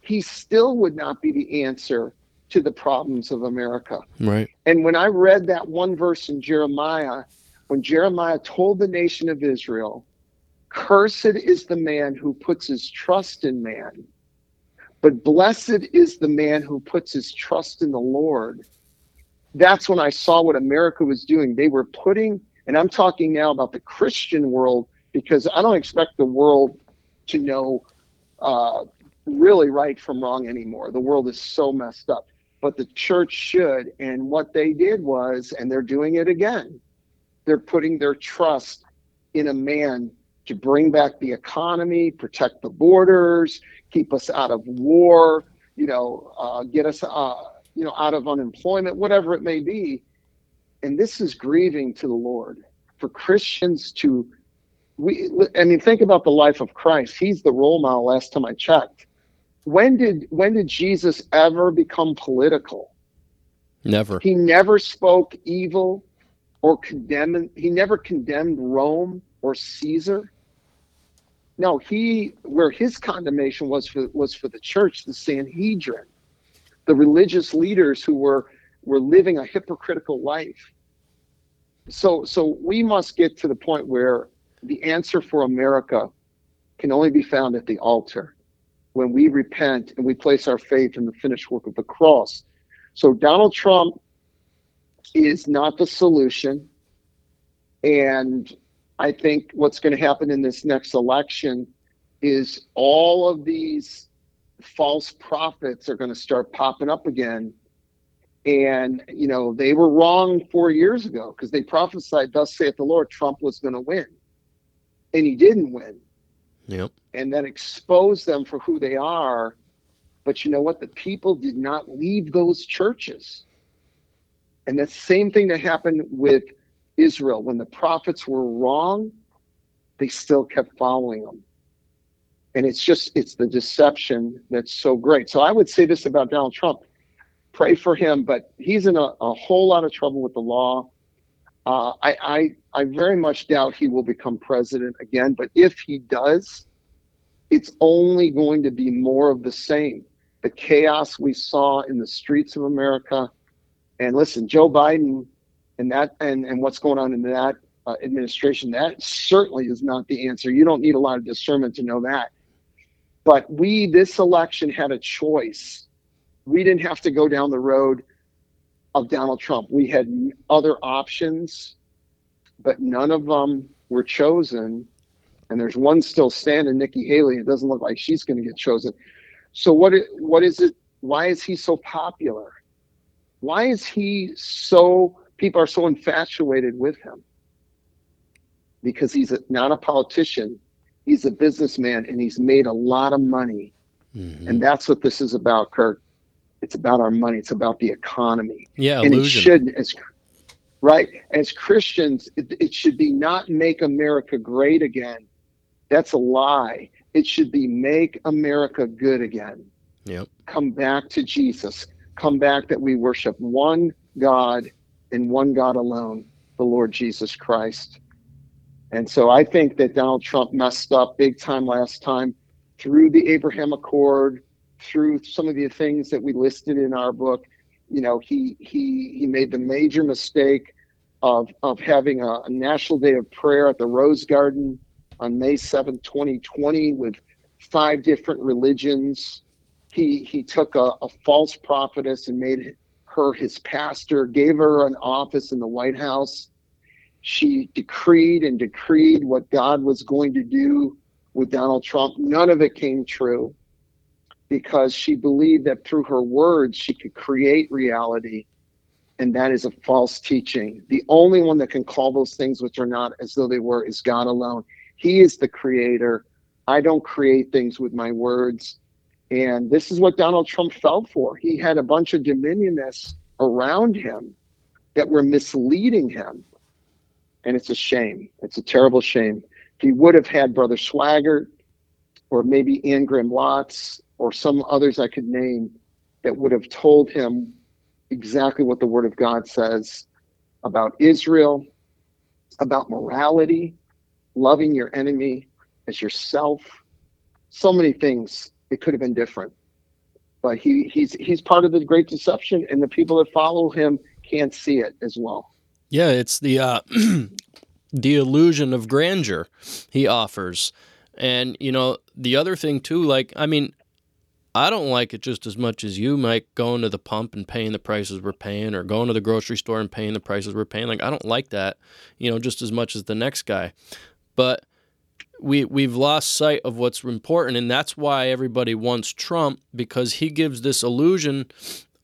he still would not be the answer to the problems of America. Right. And when I read that one verse in Jeremiah, when Jeremiah told the nation of Israel, Cursed is the man who puts his trust in man, but blessed is the man who puts his trust in the Lord. That's when I saw what America was doing. They were putting, and I'm talking now about the Christian world, because I don't expect the world to know uh, really right from wrong anymore. The world is so messed up. But the church should. And what they did was, and they're doing it again, they're putting their trust in a man to bring back the economy, protect the borders, keep us out of war, you know, uh, get us, uh, you know, out of unemployment, whatever it may be. And this is grieving to the Lord for Christians to we I mean think about the life of Christ. He's the role model last time I checked. When did when did Jesus ever become political? Never. He never spoke evil or condemned he never condemned Rome or Caesar. No, he where his condemnation was for was for the church, the Sanhedrin, the religious leaders who were were living a hypocritical life. So so we must get to the point where the answer for America can only be found at the altar when we repent and we place our faith in the finished work of the cross. So Donald Trump is not the solution. And I think what's going to happen in this next election is all of these false prophets are going to start popping up again. And, you know, they were wrong four years ago because they prophesied, Thus saith the Lord, Trump was going to win and he didn't win. Yep. And then expose them for who they are. But you know what? The people did not leave those churches. And the same thing that happened with Israel. When the prophets were wrong, they still kept following them. And it's just, it's the deception that's so great. So I would say this about Donald Trump pray for him, but he's in a, a whole lot of trouble with the law. Uh, I, I, I very much doubt he will become president again, but if he does, it's only going to be more of the same. The chaos we saw in the streets of America, and listen, Joe Biden and that and, and what's going on in that uh, administration, that certainly is not the answer. You don't need a lot of discernment to know that. But we, this election, had a choice. We didn't have to go down the road of Donald Trump. We had other options, but none of them were chosen. And there's one still standing, Nikki Haley. It doesn't look like she's going to get chosen. So what? What is it? Why is he so popular? Why is he so? People are so infatuated with him because he's a, not a politician. He's a businessman, and he's made a lot of money. Mm-hmm. And that's what this is about, Kirk. it's about our money. It's about the economy. Yeah, and illusion. it should as right as Christians, it, it should be not make America great again. That's a lie. It should be make America good again. Yep. Come back to Jesus. Come back that we worship one God and one God alone, the Lord Jesus Christ. And so I think that Donald Trump messed up big time last time through the Abraham Accord, through some of the things that we listed in our book, you know, he he he made the major mistake of of having a, a national day of prayer at the Rose Garden on May 7th, 2020, with five different religions. He he took a, a false prophetess and made her his pastor, gave her an office in the White House. She decreed and decreed what God was going to do with Donald Trump. None of it came true because she believed that through her words she could create reality and that is a false teaching the only one that can call those things which are not as though they were is god alone he is the creator. I don't create things with my words. And this is what donald trump fell for. He had a bunch of dominionists around him that were misleading him. And it's a shame. It's a terrible shame. He would have had brother swaggart or maybe Anne Graham Lotz or some others I could name that would have told him exactly what the Word of God says about Israel, about morality, loving your enemy as yourself. So many things. It could have been different. But he, he's he's part of the great deception, and the people that follow him can't see it as well. Yeah, it's the uh, the illusion of grandeur he offers. And you know, the other thing too, like I mean, I don't like it just as much as you, Mike, going to the pump and paying the prices we're paying, or going to the grocery store and paying the prices we're paying. Like I don't like that, you know, just as much as the next guy. But we we've lost sight of what's important, and that's why everybody wants Trump because he gives this illusion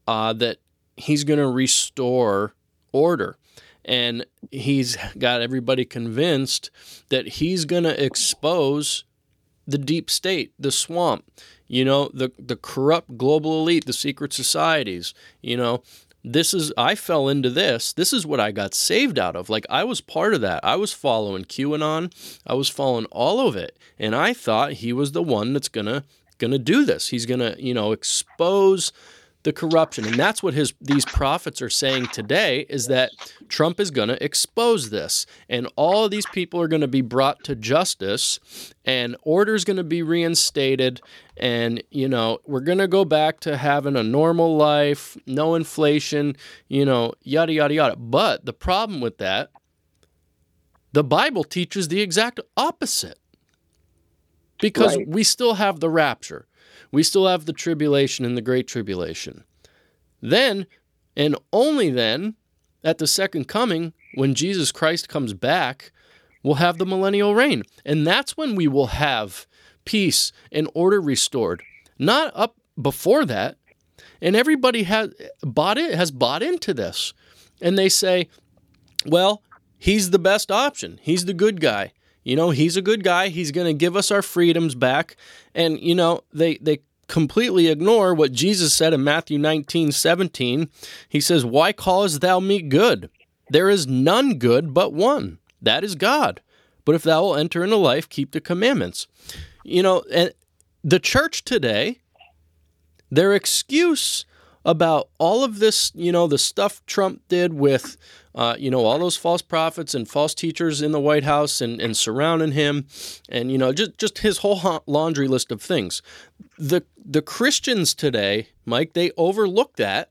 uh, that he's going to restore order and he's got everybody convinced that he's going to expose the deep state, the swamp, you know, the the corrupt global elite, the secret societies, you know. This is I fell into this. This is what I got saved out of. Like I was part of that. I was following QAnon. I was following all of it. And I thought he was the one that's going to going to do this. He's going to, you know, expose the corruption. And that's what his these prophets are saying today is that Trump is going to expose this and all of these people are going to be brought to justice and order is going to be reinstated and you know, we're going to go back to having a normal life, no inflation, you know, yada yada yada. But the problem with that the Bible teaches the exact opposite. Because right. we still have the rapture we still have the tribulation and the great tribulation. Then, and only then, at the second coming, when Jesus Christ comes back, we'll have the millennial reign. And that's when we will have peace and order restored. Not up before that. And everybody has bought it has bought into this. And they say, well, he's the best option. He's the good guy. You know, he's a good guy. He's going to give us our freedoms back. And, you know, they, they completely ignore what Jesus said in Matthew 19 17. He says, Why callest thou me good? There is none good but one, that is God. But if thou wilt enter into life, keep the commandments. You know, and the church today, their excuse about all of this, you know, the stuff Trump did with, uh, you know, all those false prophets and false teachers in the White House and, and surrounding him, and you know, just just his whole laundry list of things. The the Christians today, Mike, they overlook that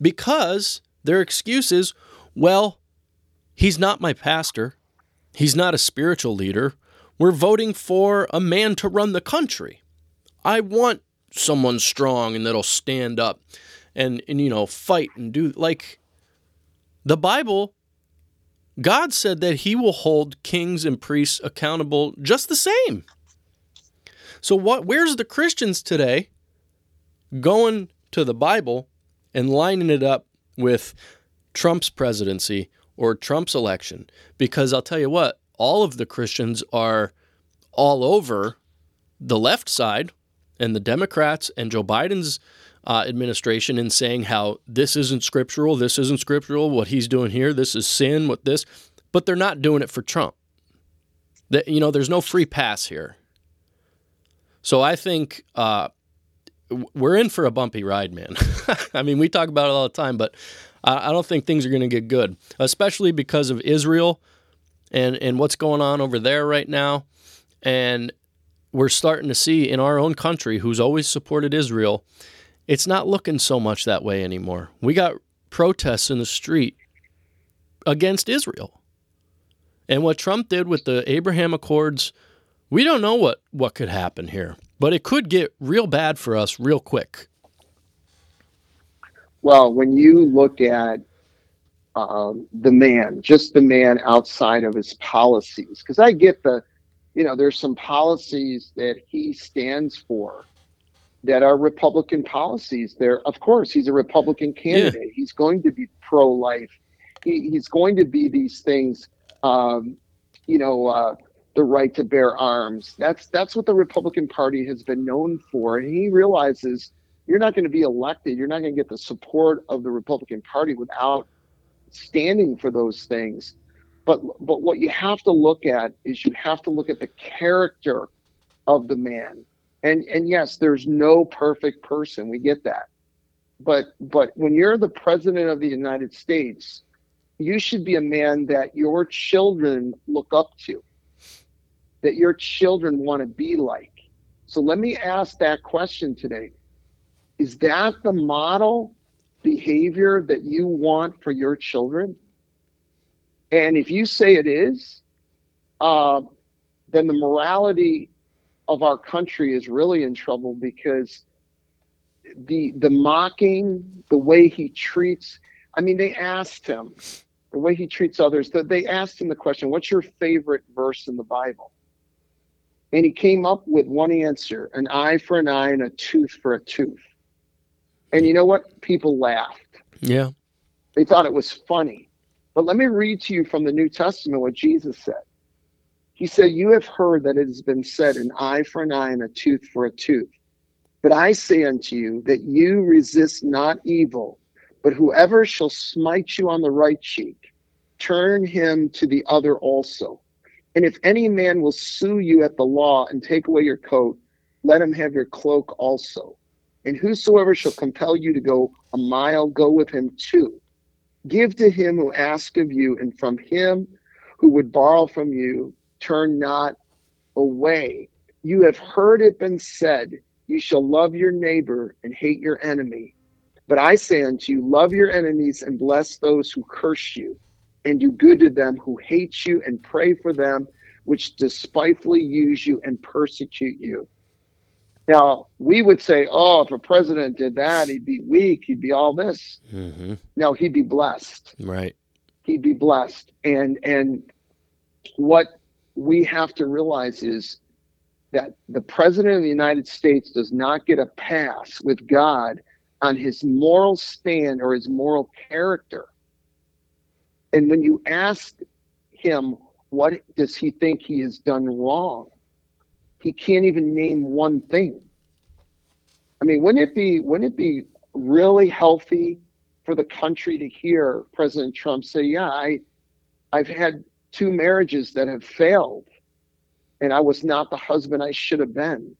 because their excuse is, well, he's not my pastor, he's not a spiritual leader. We're voting for a man to run the country. I want someone strong and that'll stand up and, and you know fight and do like the Bible God said that he will hold kings and priests accountable just the same. So what where's the Christians today going to the Bible and lining it up with Trump's presidency or Trump's election? Because I'll tell you what, all of the Christians are all over the left side and the Democrats and Joe Biden's uh, administration in saying how this isn't scriptural, this isn't scriptural, what he's doing here, this is sin, what this, but they're not doing it for Trump. That you know, there's no free pass here. So I think uh, we're in for a bumpy ride, man. I mean, we talk about it all the time, but I don't think things are going to get good, especially because of Israel and and what's going on over there right now. And we're starting to see in our own country, who's always supported Israel, it's not looking so much that way anymore. We got protests in the street against Israel. And what Trump did with the Abraham Accords, we don't know what, what could happen here, but it could get real bad for us real quick. Well, when you look at um, the man, just the man outside of his policies, because I get the, you know, there's some policies that he stands for that are Republican policies. There, of course, he's a Republican candidate. Yeah. He's going to be pro-life. He, he's going to be these things. Um, you know, uh, the right to bear arms. That's that's what the Republican Party has been known for, and he realizes you're not going to be elected. You're not going to get the support of the Republican Party without standing for those things. But but what you have to look at is you have to look at the character of the man And and yes, there's no perfect person. We get that. But but when you're the president of the United States, you should be a man that your children look up to. That your children want to be like. So let me ask that question today. Is that the model behavior that you want for your children? And if you say it is, uh, then the morality of our country is really in trouble because the the mocking, the way he treats. I mean, they asked him the way he treats others. That they asked him the question, "What's your favorite verse in the Bible?" And he came up with one answer: an eye for an eye and a tooth for a tooth. And you know what? People laughed. Yeah. They thought it was funny. But let me read to you from the New Testament what Jesus said. He said, You have heard that it has been said, an eye for an eye and a tooth for a tooth. But I say unto you that you resist not evil, but whoever shall smite you on the right cheek, turn him to the other also. And if any man will sue you at the law and take away your coat, let him have your cloak also. And whosoever shall compel you to go a mile, go with him too. Give to him who asks of you, and from him who would borrow from you, turn not away. You have heard it been said, You shall love your neighbor and hate your enemy. But I say unto you, love your enemies and bless those who curse you, and do good to them who hate you, and pray for them which despitefully use you and persecute you. Now, we would say, oh, if a president did that, he'd be weak, he'd be all this. Mm-hmm. No, he'd be blessed. Right. He'd be blessed. And and what we have to realize is that the president of the United States does not get a pass with God on his moral stand or his moral character. And when you ask him, what does he think he has done wrong? he can't even name one thing. I mean, wouldn't it be wouldn't it be really healthy for the country to hear President Trump say, "Yeah, I I've had two marriages that have failed and I was not the husband I should have been."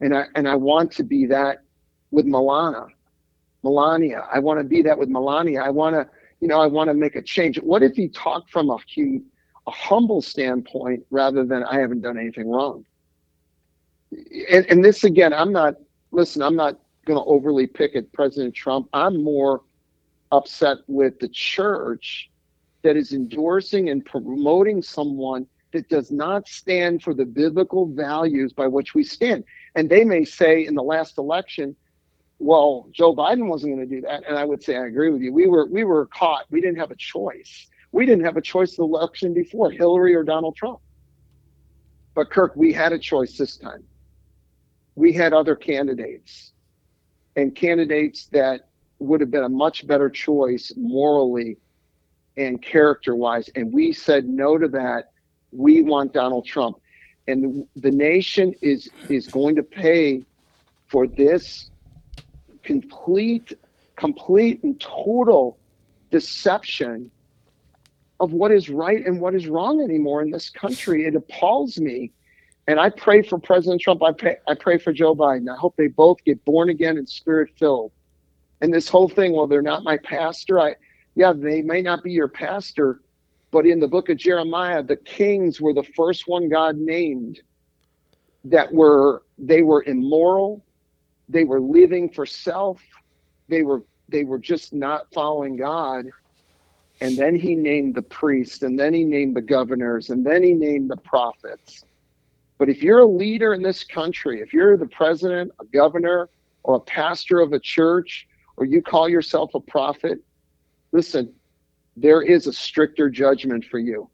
And I and I want to be that with Milana. Melania. I want to be that with Melania. I want to, you know, I want to make a change. What if he talked from a, a humble standpoint rather than I haven't done anything wrong? and, and this again, I'm not, listen, I'm not going to overly pick at President Trump. I'm more upset with the church that is endorsing and promoting someone that does not stand for the biblical values by which we stand. And they may say in the last election, well, Joe Biden wasn't going to do that. And I would say, I agree with you. We were we were caught. We didn't have a choice. We didn't have a choice in the election before, Hillary or Donald Trump. But Kirk, we had a choice this time we had other candidates and candidates that would have been a much better choice morally and character wise. And we said no to that. We want Donald Trump. And the, nation is is going to pay for this complete, complete and total deception of what is right and what is wrong anymore in this country. It appalls me and I pray for President Trump. I pray, I pray for Joe Biden. I hope they both get born again and spirit filled. And this whole thing, well, they're not my pastor. I, yeah, they may not be your pastor, but in the book of Jeremiah, the kings were the first one God named that were they were immoral, they were living for self, they were they were just not following God. And then he named the priests, and then he named the governors, and then he named the prophets. But if you're a leader in this country, if you're the president, a governor, or a pastor of a church, or you call yourself a prophet, listen, there is a stricter judgment for you.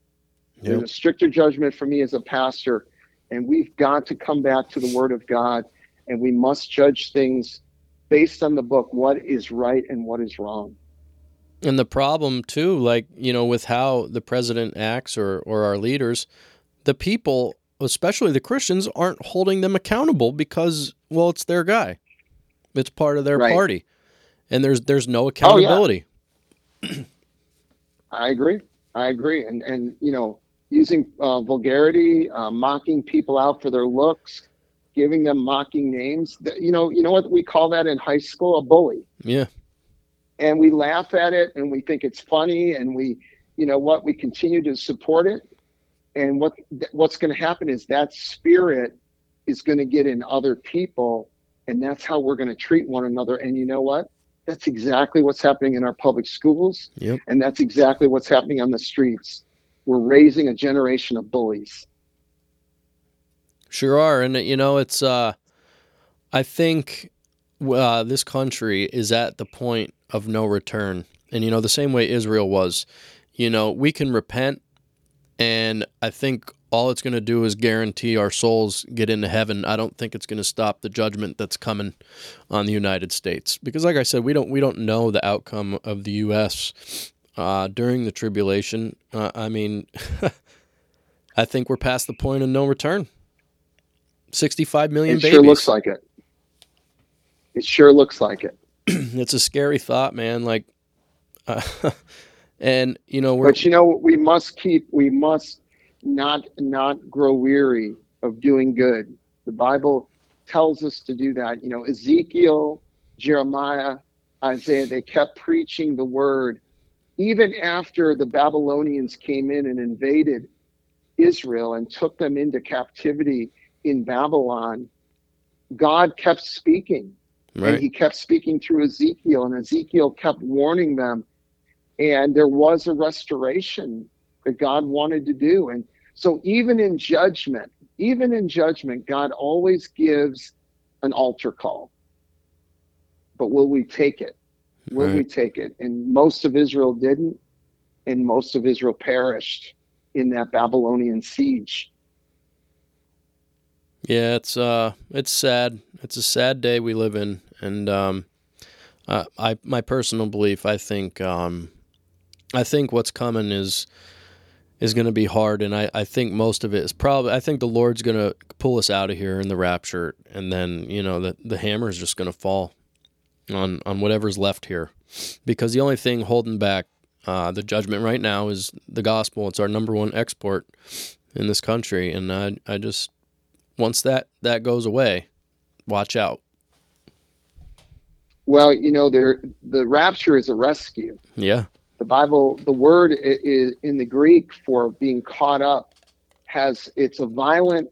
Yep. There's a stricter judgment for me as a pastor. And we've got to come back to the word of God and we must judge things based on the book what is right and what is wrong. And the problem too, like, you know, with how the president acts or, or our leaders, the people especially the Christians, aren't holding them accountable because, well, it's their guy. It's part of their right. party. And there's there's no accountability. Oh, yeah. I agree. I agree. And and you know, using uh, vulgarity, uh, mocking people out for their looks, giving them mocking names. You know, you know what we call that in high school? A bully. Yeah. And we laugh at it and we think it's funny and we, you know what, we continue to support it. And what what's going to happen is that spirit is going to get in other people and that's how we're going to treat one another. And you know what? That's exactly what's happening in our public schools. Yep. And that's exactly what's happening on the streets. We're raising a generation of bullies. Sure are, and you know it's. Uh, I think uh, this country is at the point of no return, and you know the same way Israel was. You know we can repent, and I think all it's going to do is guarantee our souls get into heaven. I don't think it's going to stop the judgment that's coming on the United States because, like I said, we don't we don't know the outcome of the U.S. Uh, during the tribulation. Uh, I mean, I think we're past the point of no return. 65 million it babies. sure looks like it. It sure looks like it. it's a scary thought, man. Like, uh, and you know, we're, but you know, we must keep, we must not not grow weary of doing good. The Bible tells us to do that. You know, Ezekiel, Jeremiah, Isaiah, they kept preaching the word even after the Babylonians came in and invaded Israel and took them into captivity in Babylon, God kept speaking. right. And he kept speaking through Ezekiel, and Ezekiel kept warning them. And there was a restoration that God wanted to do. And so, even in judgment, even in judgment, God always gives an altar call. But will we take it? Will Right. we take it? And most of Israel didn't, and most of Israel perished in that Babylonian siege. Yeah, it's uh, it's sad. It's a sad day we live in, and um, uh, I my personal belief, I think, um, I think what's coming is is going to be hard, and I, I think most of it is probably. I think the Lord's going to pull us out of here in the rapture, and then you know the the hammer is just going to fall on on whatever's left here, because the only thing holding back uh, the judgment right now is the gospel. It's our number one export in this country, and I I just once that that goes away, watch out. Well, you know, there the rapture is a rescue. Yeah, The Bible, the word is in the Greek for being caught up has it's a violent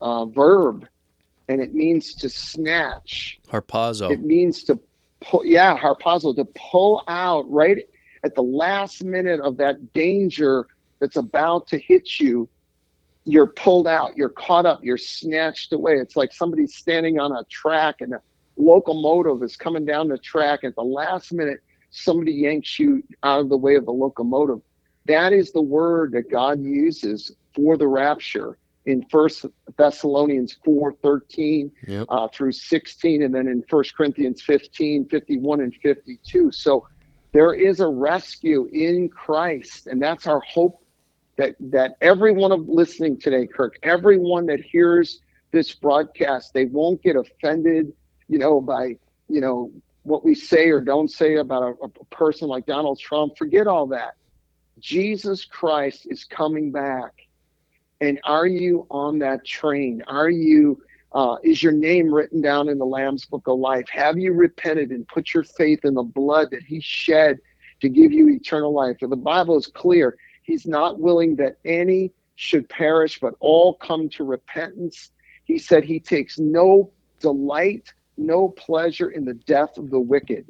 uh, verb, and it means to snatch. harpazo. It means to pull, yeah, harpazo, to pull out right at the last minute of that danger that's about to hit you. You're pulled out, you're caught up, you're snatched away. It's like somebody's standing on a track and a locomotive is coming down the track at the last minute. Somebody yanks you out of the way of the locomotive. That is the word that God uses for the rapture in First Thessalonians 4 13 Yep. uh, through 16, and then in First Corinthians 15, 51, and 52. So there is a rescue in Christ, and that's our hope that that everyone of listening today, Kirk, everyone that hears this broadcast, they won't get offended, you know, by you know what we say or don't say about a, a person like Donald Trump. Forget all that. Jesus Christ is coming back. And are you on that train? Are you uh, is your name written down in the Lamb's Book of Life? Have you repented and put your faith in the blood that He shed to give you eternal life? For the Bible is clear. He's not willing that any should perish, but all come to repentance. He said He takes no delight, no pleasure in the death of the wicked.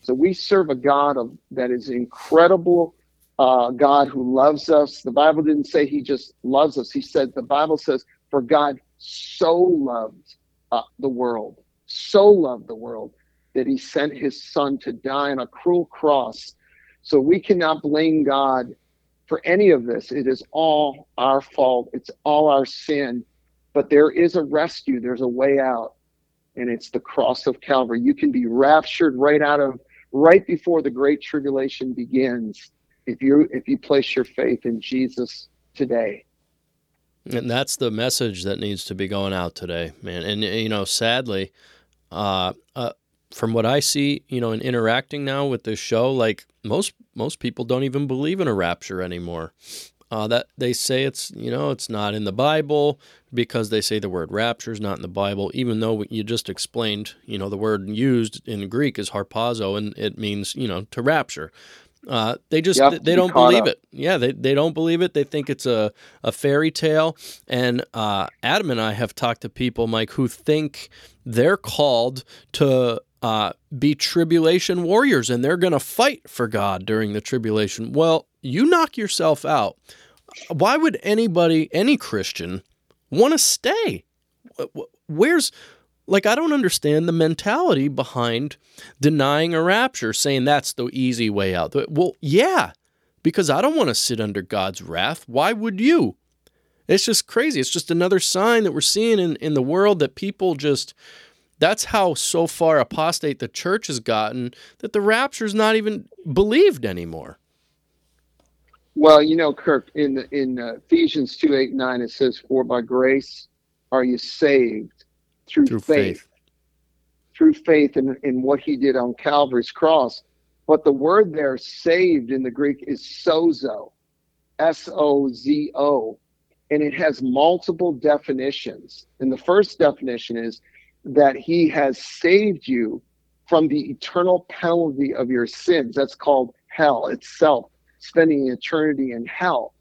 So we serve a God of, that is incredible uh, God who loves us. The Bible didn't say He just loves us. He said the Bible says, "For God so loved uh, the world, so loved the world that He sent His Son to die on a cruel cross." So we cannot blame God for any of this. It is all our fault. It's all our sin. But there is a rescue. There's a way out, and it's the cross of Calvary. You can be raptured right out of right before the great tribulation begins if you if you place your faith in Jesus today. And that's the message that needs to be going out today, man. And you know, sadly, uh, uh, from what I see, you know, in interacting now with this show, like most most people don't even believe in a rapture anymore. Uh, that they say it's you know it's not in the Bible because they say the word rapture is not in the Bible, even though you just explained you know the word used in Greek is harpazo and it means you know to rapture. Uh, they just they don't believe up. it. Yeah, they, they don't believe it. They think it's a, a fairy tale. And uh, Adam and I have talked to people, Mike, who think they're called to uh, be tribulation warriors and they're going to fight for God during the tribulation. Well, you knock yourself out. Why would anybody, any Christian, want to stay? Where's like I don't understand the mentality behind denying a rapture, saying that's the easy way out. Well, yeah, because I don't want to sit under God's wrath. Why would you? It's just crazy. It's just another sign that we're seeing in, in the world that people just that's how so far apostate the church has gotten that the rapture is not even believed anymore. Well, you know, Kirk, in in uh, Ephesians 2 8 9, it says, For by grace are you saved through, through faith, faith, through faith in, in what he did on Calvary's cross. But the word there, saved in the Greek, is sozo, S O Z O, and it has multiple definitions. And the first definition is that he has saved you from the eternal penalty of your sins. That's called hell itself, spending eternity in hell.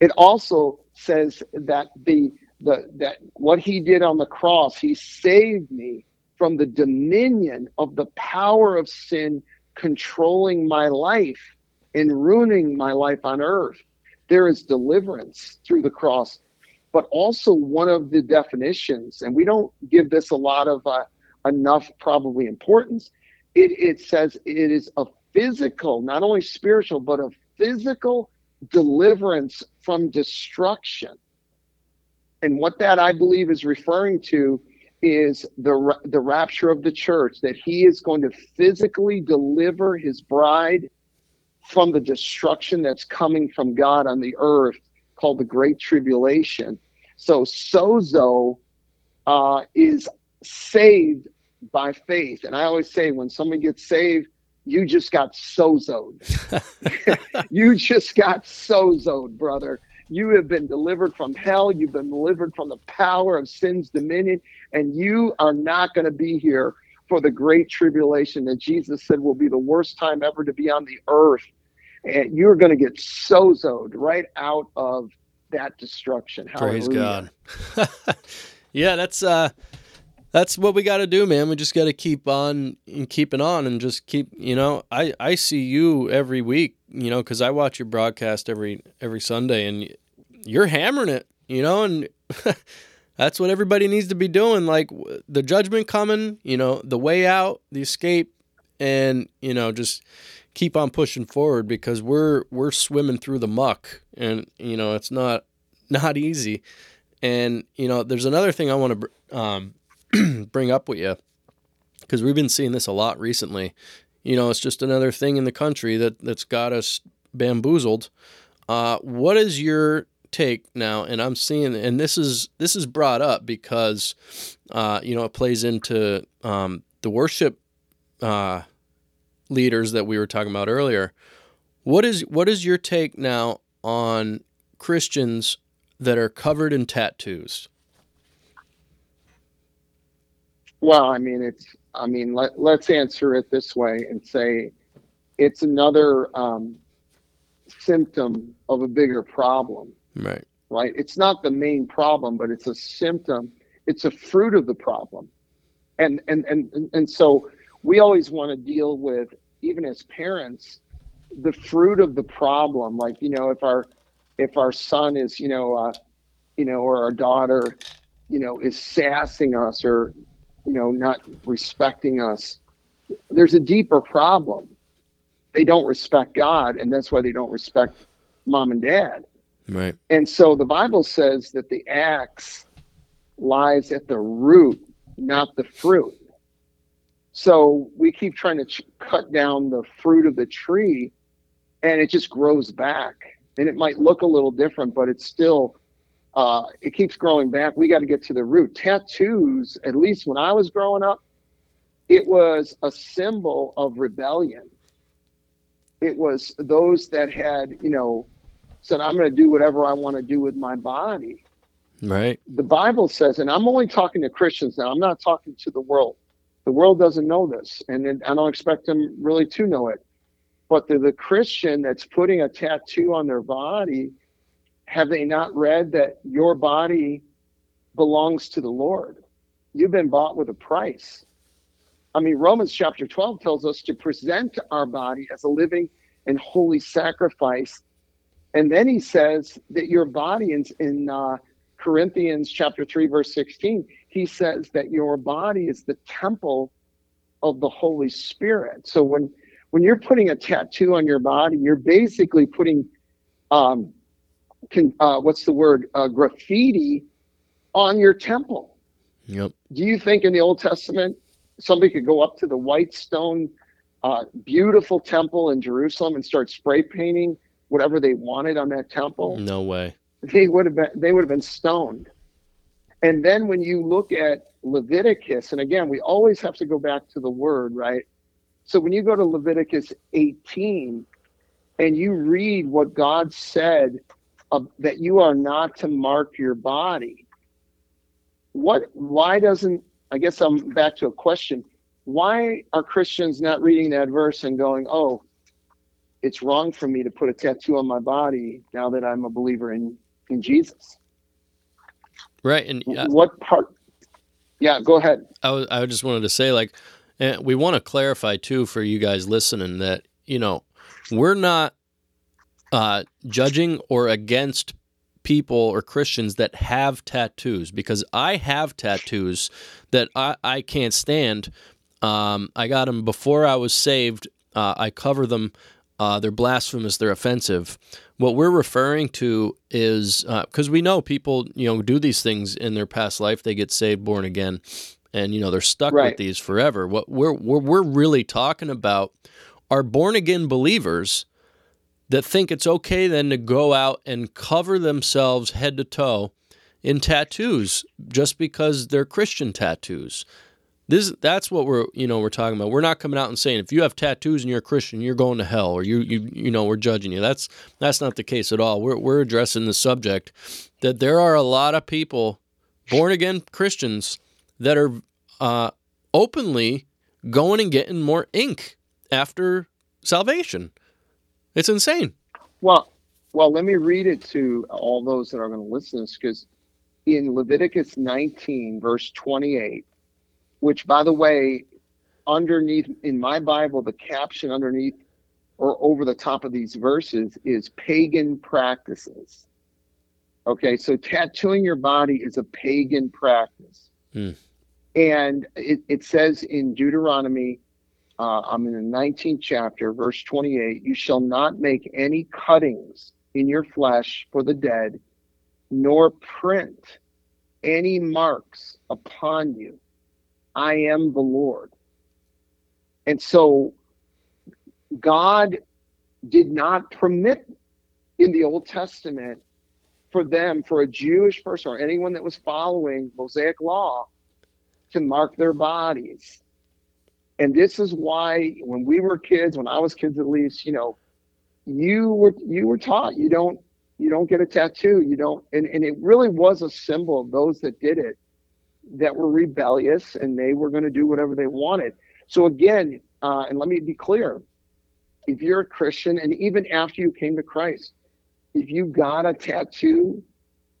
It also says that the the that what he did on the cross, he saved me from the dominion of the power of sin controlling my life and ruining my life on earth. There is deliverance through the cross. But also, one of the definitions, and we don't give this a lot of uh, enough probably importance, it, it says it is a physical, not only spiritual, but a physical deliverance from destruction. And what that I believe is referring to is the the rapture of the church that he is going to physically deliver his bride from the destruction that's coming from God on the earth called the great tribulation. So sozo uh, is saved by faith. And I always say when someone gets saved, you just got sozoed. you just got sozoed, brother. You have been delivered from hell. You've been delivered from the power of sin's dominion. And you are not going to be here for the great tribulation that Jesus said will be the worst time ever to be on the earth. And you're going to get sozoed right out of that destruction. Praise God. yeah, that's uh that's what we got to do, man. We just got to keep on and keeping on and just keep, you know, I I see you every week, you know, cuz I watch your broadcast every every Sunday and you're hammering it, you know, and that's what everybody needs to be doing like the judgment coming, you know, the way out, the escape and, you know, just keep on pushing forward because we're we're swimming through the muck and you know it's not not easy. And you know there's another thing i want to um, bring up with you because we've been seeing this a lot recently. You know it's just another thing in the country that that's got us bamboozled. Uh, what is your take now? And i'm seeing and this is this is brought up because uh, you know it plays into um, the worship uh, leaders that we were talking about earlier. What is what is your take now on Christians that are covered in tattoos? Well, I mean, it's. I mean, let let's answer it this way and say it's another um, symptom of a bigger problem. Right. Right. It's not the main problem, but it's a symptom. It's a fruit of the problem, and and and and so we always want to deal with, even as parents, the fruit of the problem. Like, you know, if our if our son is, you know, uh, you know, or our daughter, you know, is sassing us or, you know, not respecting us, there's a deeper problem. They don't respect God, and that's why they don't respect mom and dad. Right. And so the Bible says that the axe lies at the root, not the fruit. So we keep trying to ch- cut down the fruit of the tree and it just grows back. And it might look a little different, but it's still, uh, it keeps growing back. We got to get to the root. Tattoos, at least when I was growing up, it was a symbol of rebellion. It was those that had, you know, said, I'm going to do whatever I want to do with my body. Right. The Bible says, and I'm only talking to Christians now, I'm not talking to the world. The world doesn't know this, and I don't expect them really to know it. But the, the Christian that's putting a tattoo on their body, have they not read that your body belongs to the Lord? You've been bought with a price. I mean, Romans chapter 12 tells us to present our body as a living and holy sacrifice. And then he says that your body in, in uh, Corinthians chapter 3, verse 16, he says that your body is the temple of the Holy Spirit. So when when you're putting a tattoo on your body, you're basically putting um, can, uh, what's the word uh, graffiti on your temple. Yep. Do you think in the Old Testament somebody could go up to the white stone, uh, beautiful temple in Jerusalem and start spray painting whatever they wanted on that temple? No way. They would have been they would have been stoned. And then when you look at Leviticus, and again, we always have to go back to the word, right? So when you go to Leviticus 18 and you read what God said that you are not to mark your body, what why doesn't I guess I'm back to a question. Why are Christians not reading that verse and going, "Oh, it's wrong for me to put a tattoo on my body now that I'm a believer in in Jesus?" Right, and uh, what part? Yeah, go ahead. I was, I just wanted to say, like, and we want to clarify too for you guys listening that you know we're not uh, judging or against people or Christians that have tattoos because I have tattoos that I, I can't stand. Um, I got them before I was saved. Uh, I cover them. Uh, they're blasphemous. They're offensive. What we're referring to is because uh, we know people, you know, do these things in their past life. They get saved, born again, and you know they're stuck right. with these forever. What we're, we're we're really talking about are born again believers that think it's okay then to go out and cover themselves head to toe in tattoos just because they're Christian tattoos. This that's what we're you know we're talking about. We're not coming out and saying if you have tattoos and you're a Christian, you're going to hell or you you you know we're judging you. That's that's not the case at all. We're we're addressing the subject that there are a lot of people born again Christians that are uh, openly going and getting more ink after salvation. It's insane. Well, well, let me read it to all those that are going to listen to this because in Leviticus 19, verse 28, which, by the way, underneath in my Bible, the caption underneath or over the top of these verses is pagan practices. Okay, so tattooing your body is a pagan practice. Hmm. And it, it says in Deuteronomy, uh, I'm in the 19th chapter, verse 28 You shall not make any cuttings in your flesh for the dead, nor print any marks upon you. I am the Lord. And so God did not permit in the Old Testament for them, for a Jewish person or anyone that was following Mosaic law, to mark their bodies. And this is why when we were kids, when I was kids at least, you know, you were you were taught you don't you don't get a tattoo, you don't and, and it really was a symbol of those that did it that were rebellious and they were going to do whatever they wanted. So again, uh, and let me be clear, if you're a Christian and even after you came to Christ, if you got a tattoo,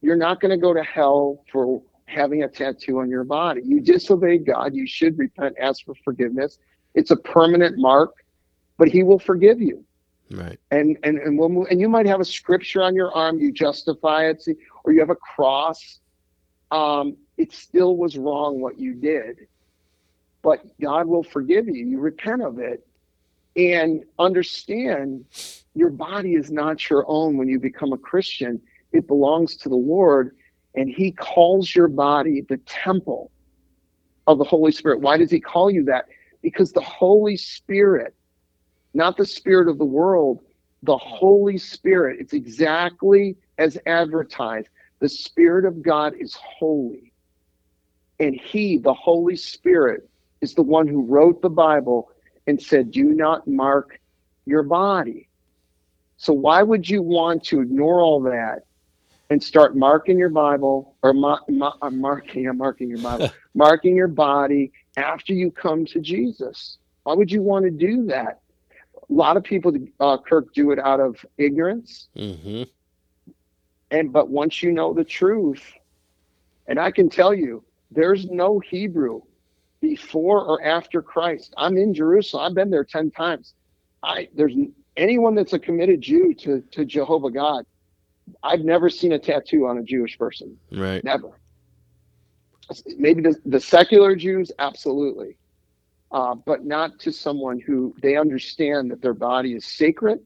you're not going to go to hell for having a tattoo on your body. You disobeyed God. You should repent, ask for forgiveness. It's a permanent mark, but He will forgive you. Right. And and and we'll move, and you might have a scripture on your arm. You justify it, see, or you have a cross. Um, it still was wrong what you did, but God will forgive you. You repent of it, and understand your body is not your own when you become a Christian. It belongs to the Lord and he calls your body the temple of the Holy Spirit. Why does he call you that? Because the Holy Spirit, not the spirit of the world, the Holy Spirit, it's exactly as advertised. The Spirit of God is holy. And he, the Holy Spirit, is the one who wrote the Bible and said, Do not mark your body. So why would you want to ignore all that and start marking your Bible or ma- ma- uh, marking, I'm marking your Bible, marking your body after you come to Jesus? Why would you want to do that? A lot of people, uh, Kirk, do it out of ignorance. Mm-hmm. And but once you know the truth, and I can tell you, there's no Hebrew before or after Christ. I'm in Jerusalem. I've been there ten times. I there's anyone that's a committed Jew to to Jehovah God. I've never seen a tattoo on a Jewish person. Right. Never. Maybe the, the secular Jews, absolutely, uh, but not to someone who they understand that their body is sacred.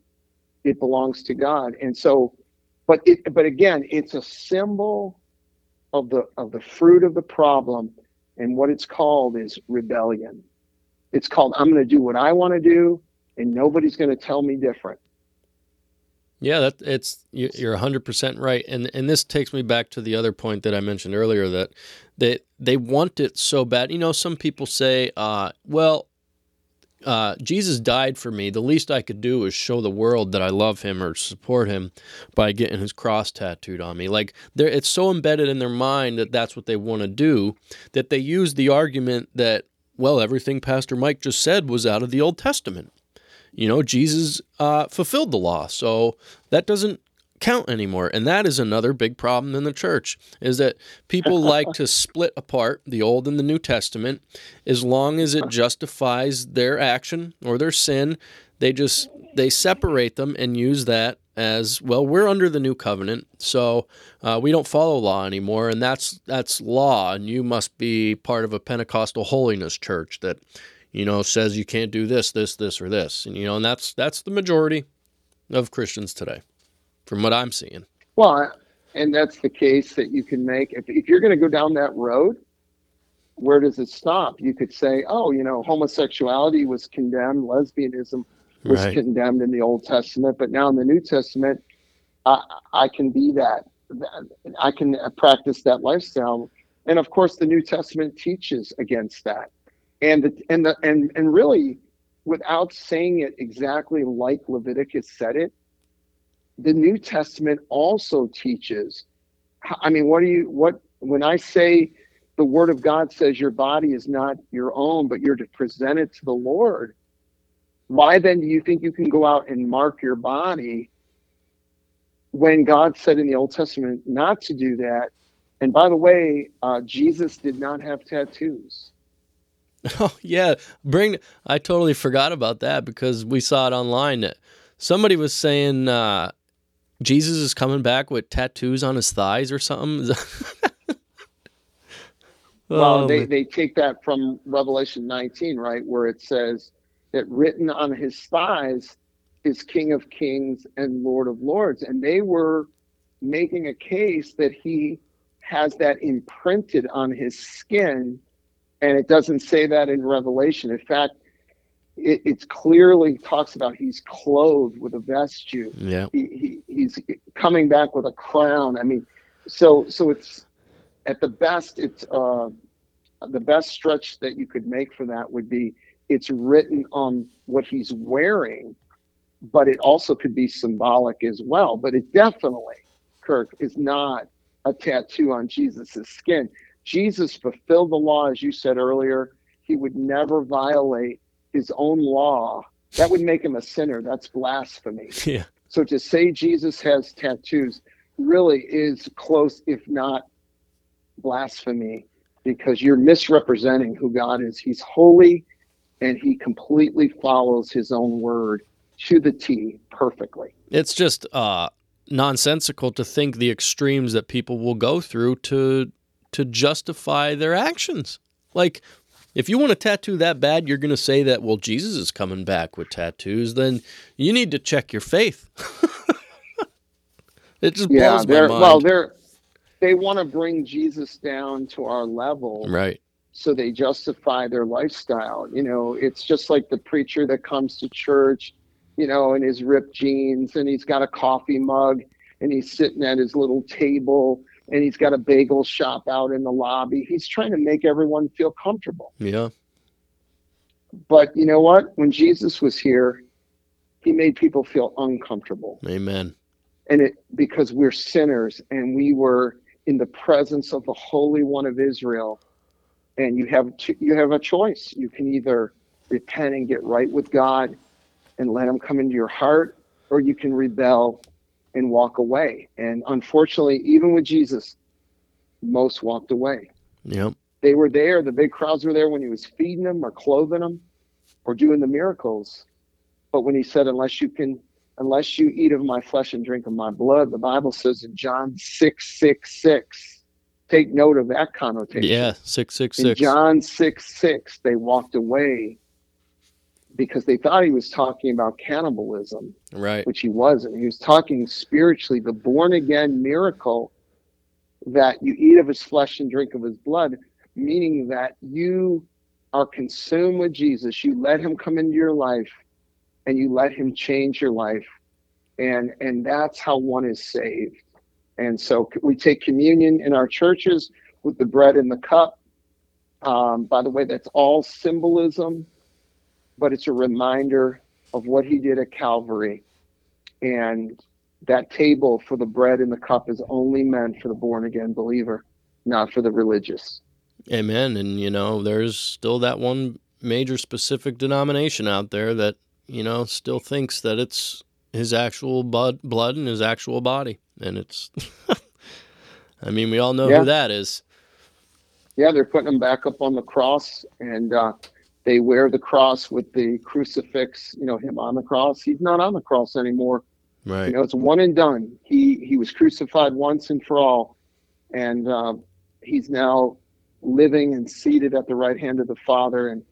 It belongs to God, and so, but it, but again, it's a symbol of the of the fruit of the problem, and what it's called is rebellion. It's called I'm going to do what I want to do, and nobody's going to tell me different. Yeah, that it's you're 100% right. And and this takes me back to the other point that I mentioned earlier that they they want it so bad. You know, some people say, uh, well, uh, Jesus died for me. The least I could do is show the world that I love him or support him by getting his cross tattooed on me. Like it's so embedded in their mind that that's what they want to do that they use the argument that well, everything Pastor Mike just said was out of the Old Testament you know, Jesus uh, fulfilled the law. So that doesn't count anymore. And that is another big problem in the church is that people like to split apart the Old and the New Testament as long as it justifies their action or their sin. They just they separate them and use that as well. We're under the new covenant, so uh, we don't follow law anymore, and that's that's law. And you must be part of a Pentecostal holiness church that you know, says you can't do this, this, this, or this. And you know, and that's that's the majority of Christians today, from what I'm seeing. Well, and that's the case that you can make if, if you're going to go down that road. Where does it stop? You could say, oh, you know, homosexuality was condemned, lesbianism was right. condemned in the Old Testament, but now in the New Testament, I, I can be that. I can practice that lifestyle. And of course, the New Testament teaches against that and the, and the, and and really without saying it exactly like Leviticus said it, the New Testament also teaches. I mean, what do you what when I say the Word of God says your body is not your own, but you're to present it to the Lord? Why then do you think you can go out and mark your body when God said in the Old Testament not to do that? And by the way, uh, Jesus did not have tattoos. Oh yeah, bring. I totally forgot about that because we saw it online. Somebody was saying uh, Jesus is coming back with tattoos on his thighs or something. well, oh, they, they take that from Revelation 19, right, where it says that written on his thighs is King of Kings and Lord of Lords, and they were making a case that he has that imprinted on his skin and it doesn't say that in Revelation. In fact, it it's clearly talks about he's clothed with a vesture. Yeah, he, he, he's coming back with a crown. I mean, so so it's at the best. It's uh, the best stretch that you could make for that would be it's written on what he's wearing, but it also could be symbolic as well. But it definitely, Kirk, is not a tattoo on Jesus's skin. Jesus fulfilled the law, as you said earlier. He would never violate his own law. That would make him a sinner. That's blasphemy. Yeah. So to say Jesus has tattoos really is close, if not blasphemy, because you're misrepresenting who God is. He's holy and he completely follows his own word to the T perfectly. It's just uh, nonsensical to think the extremes that people will go through to to justify their actions. Like, if you want a tattoo that bad, you're going to say that, well, Jesus is coming back with tattoos, then you need to check your faith. it just yeah, blows my mind. Well, they're, they want to bring Jesus down to our level. Right. So they justify their lifestyle. You know, it's just like the preacher that comes to church, you know, in his ripped jeans and he's got a coffee mug and he's sitting at his little table and he's got a bagel shop out in the lobby. He's trying to make everyone feel comfortable. Yeah. But you know what? When Jesus was here, he made people feel uncomfortable. Amen. And it because we're sinners and we were in the presence of the Holy One of Israel, and you have to, you have a choice. You can either repent and get right with God and let Him come into your heart, or you can rebel and walk away. And unfortunately, even with Jesus, most walked away. Yep. They were there. The big crowds were there when He was feeding them or clothing them or doing the miracles. But when He said, "Unless you can." Unless you eat of my flesh and drink of my blood, the Bible says in John six six six. Take note of that connotation. Yeah, six six In six. John 6 6, they walked away because they thought he was talking about cannibalism, Right. which he wasn't. He was talking spiritually, the born again miracle that you eat of his flesh and drink of his blood, meaning that you are consumed with Jesus. You let him come into your life and you let him change your life. And, and that's how one is saved. And so we take communion in our churches with the bread and the cup. Um, by the way, that's all symbolism, but it's a reminder of what he did at Calvary. And that table for the bread and the cup is only meant for the born again believer, not for the religious. Amen. And you know, there's still that one major specific denomination out there that you know still thinks that it's his actual blood, blood and his actual body, and it's. I mean, we all know Yeah. who that is. Yeah, they're putting him back up on the cross, and uh, they wear the cross with the crucifix, you know, him on the cross. He's not on the cross anymore. Right. You know, it's one and done. He he was crucified once and for all, and uh, he's now living and seated at the right hand of the Father. And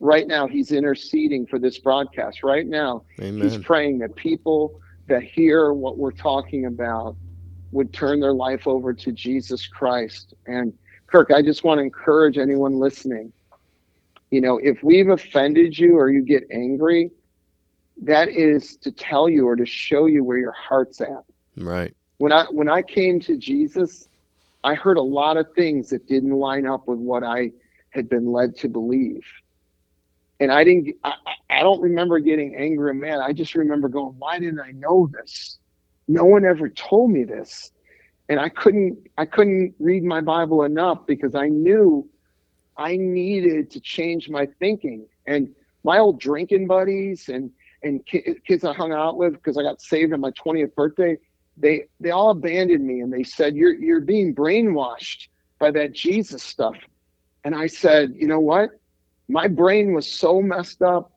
right now, he's interceding for this broadcast. Right now, he's praying that people that hear what we're talking about would turn their life over to Jesus Christ. And Kirk, I just want to encourage anyone listening. You know, if we've offended you or you get angry, that is to tell you or to show you where your heart's at. Right. When I when I came to Jesus, I heard a lot of things that didn't line up with what I had been led to believe. And I didn't I, I don't remember getting angry and mad. I just remember going, why didn't I know this? No one ever told me this. And I couldn't I couldn't read my Bible enough because I knew I needed to change my thinking. And my old drinking buddies and and ki- kids I hung out with because I got saved on my 20th birthday, they they all abandoned me and they said you're you're being brainwashed by that Jesus stuff. And I said, you know what? My brain was so messed up.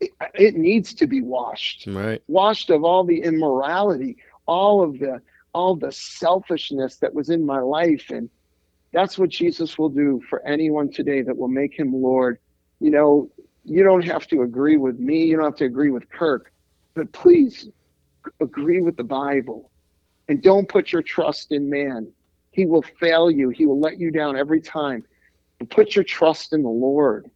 It, it needs to be washed Right. washed of all the immorality, all of the all the selfishness that was in my life and that's what Jesus will do for anyone today that will make him Lord. You know, you don't have to agree with me, you don't have to agree with Kirk, but please agree with the Bible. And don't put your trust in man. He will fail you. He will let you down every time. But put your trust in the Lord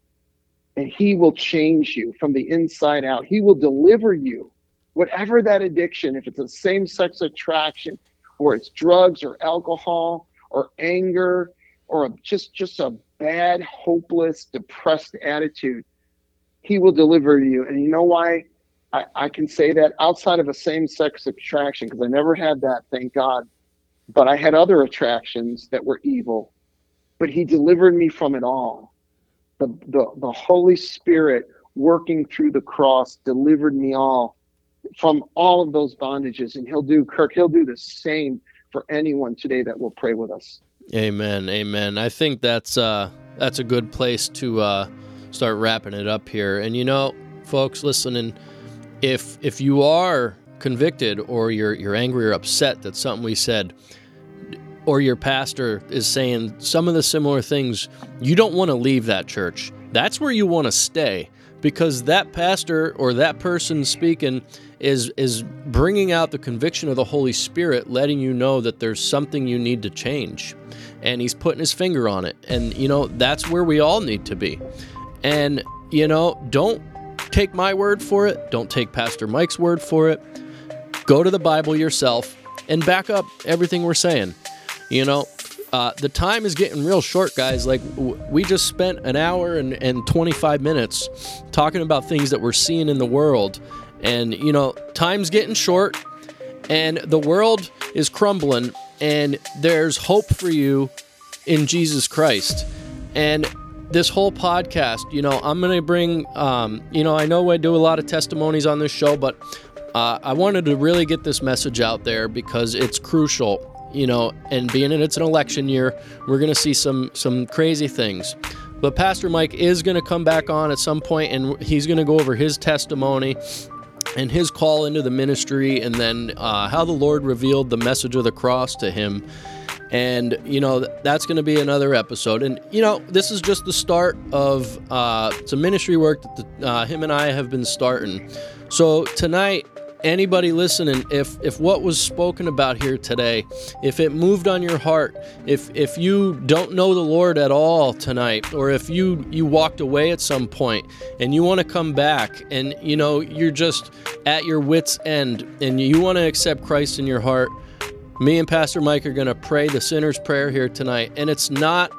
and he will change you from the inside out. He will deliver you, whatever that addiction, if it's a same sex attraction, or it's drugs or alcohol or anger or a, just just a bad, hopeless, depressed attitude. He will deliver you. And you know why I, I can say that outside of a same sex attraction, because I never had that, thank God. But I had other attractions that were evil. But he delivered me from it all the, the, the Holy Spirit working through the cross delivered me all from all of those bondages. And he'll do, Kirk, he'll do the same for anyone today that will pray with us. Amen. Amen. I think that's uh that's a good place to uh start wrapping it up here. And you know, folks listening, if if you are convicted or you're you're angry or upset that something we said or your pastor is saying some of the similar things, you don't want to leave that church. That's where you want to stay because that pastor or that person speaking is is bringing out the conviction of the Holy Spirit, letting you know that there's something you need to change. And he's putting his finger on it. And you know, that's where we all need to be. And you know, don't take my word for it. Don't take Pastor Mike's word for it. Go to the Bible yourself and back up everything we're saying. You know, uh, the time is getting real short, guys. Like, w- we just spent an hour and, and 25 minutes talking about things that we're seeing in the world. And, you know, time's getting short and the world is crumbling, and there's hope for you in Jesus Christ. And this whole podcast, you know, I'm going to bring, um, you know, I know I do a lot of testimonies on this show, but uh, I wanted to really get this message out there because it's crucial, you know, and being that it's an election year, we're going to see some some crazy things. But Pastor Mike is going to come back on at some point and he's going to go over his testimony and his call into the ministry, and then uh, how the Lord revealed the message of the cross to him. And, you know, that's going to be another episode. And, you know, this is just the start of uh, some ministry work that the, uh, him and I have been starting. So tonight, anybody listening, if if what was spoken about here today, if it moved on your heart, if if you don't know the Lord at all tonight, or if you you walked away at some point and you want to come back and you know you're just at your wits end and you want to accept Christ in your heart, me and Pastor Mike are going to pray the sinner's prayer here tonight, and it's not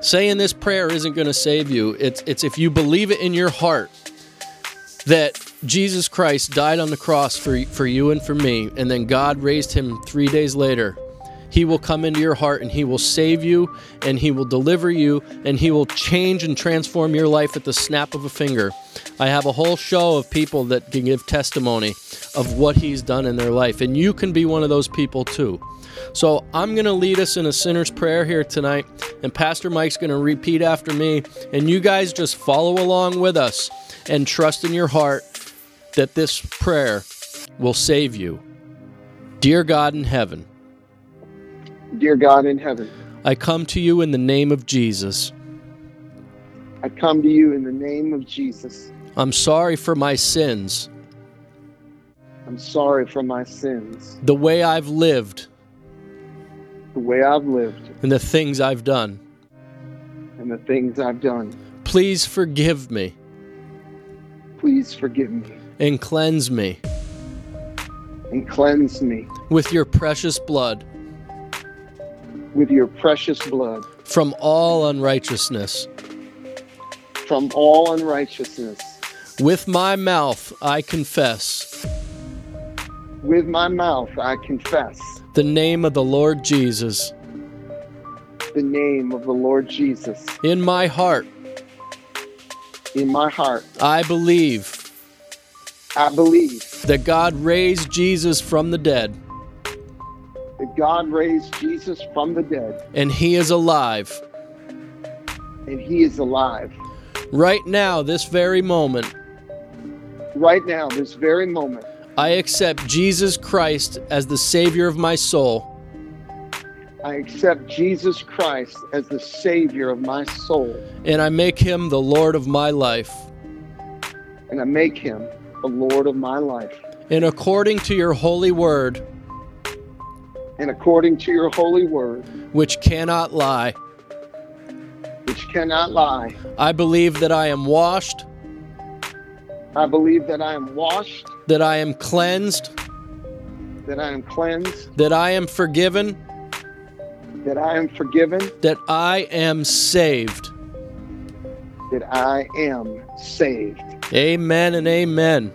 saying this prayer isn't going to save you. It's it's if you believe it in your heart that Jesus Christ died on the cross for, for you and for me, and then God raised him three days later. He will come into your heart and He will save you and He will deliver you and He will change and transform your life at the snap of a finger. I have a whole show of people that can give testimony of what He's done in their life, and you can be one of those people too. So I'm going to lead us in a sinner's prayer here tonight, and Pastor Mike's going to repeat after me, and you guys just follow along with us and trust in your heart that this prayer will save you. Dear God in heaven, Dear God in heaven, I come to you in the name of Jesus. I come to you in the name of Jesus. I'm sorry for my sins, I'm sorry for my sins, the way I've lived, the way I've lived, and the things I've done. and the things I've done. Please forgive me Please forgive me and cleanse me and cleanse me with your precious blood with your precious blood from all unrighteousness. from all unrighteousness. With my mouth I confess With my mouth I confess the name of the Lord Jesus. the name of the Lord Jesus. In my heart In my heart, I believe I believe that God raised Jesus from the dead that God raised Jesus from the dead and he is alive. and he is alive. Right now, this very moment, Right now, this very moment, I accept Jesus Christ as the Savior of my soul. I accept Jesus Christ as the Savior of my soul, and I make him the Lord of my life. and I make him the Lord of my life. And according to your holy word, And according to your holy word, which cannot lie, which cannot lie, I believe that I am washed, I believe that I am washed, that I am cleansed, that I am cleansed, that I am forgiven, that I am forgiven, that I am saved. that I am saved. Amen and amen.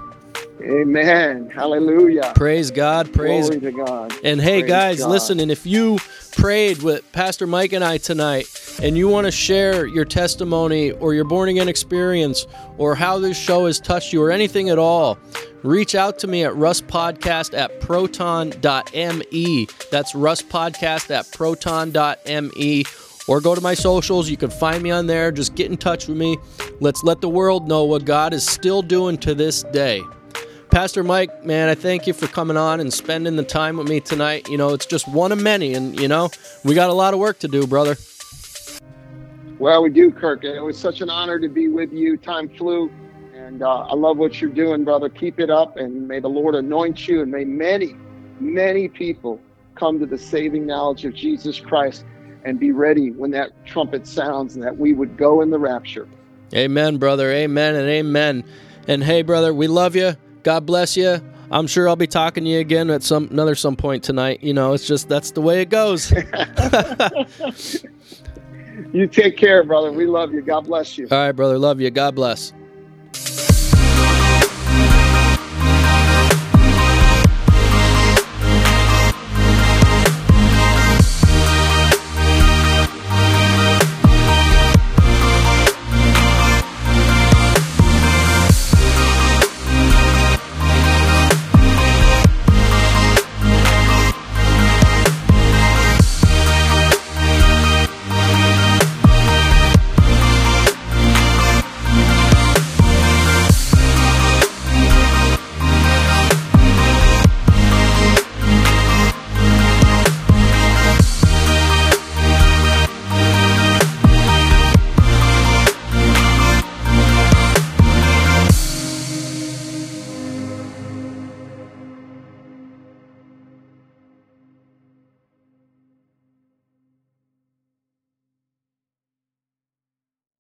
Amen. Hallelujah. Praise God. Praise Glory to God. And hey, Praise guys, God. listen, and if you prayed with Pastor Mike and I tonight, and you want to share your testimony or your born again experience or how this show has touched you or anything at all, reach out to me at rustpodcast at proton.me. That's rustpodcast at proton.me. Or go to my socials. You can find me on there. Just get in touch with me. Let's let the world know what God is still doing to this day. Pastor Mike, man, I thank you for coming on and spending the time with me tonight. You know, it's just one of many, and you know, we got a lot of work to do, brother. Well, we do, Kirk. It was such an honor to be with you. Time flew, and uh, I love what you're doing, brother. Keep it up, and may the Lord anoint you, and may many, many people come to the saving knowledge of Jesus Christ and be ready when that trumpet sounds and that we would go in the rapture. Amen, brother. Amen and amen. And hey, brother, we love you. God bless you. I'm sure I'll be talking to you again at some another some point tonight. You know, it's just that's the way it goes. You take care, brother. We love you. God bless you. All right, brother. Love you. God bless.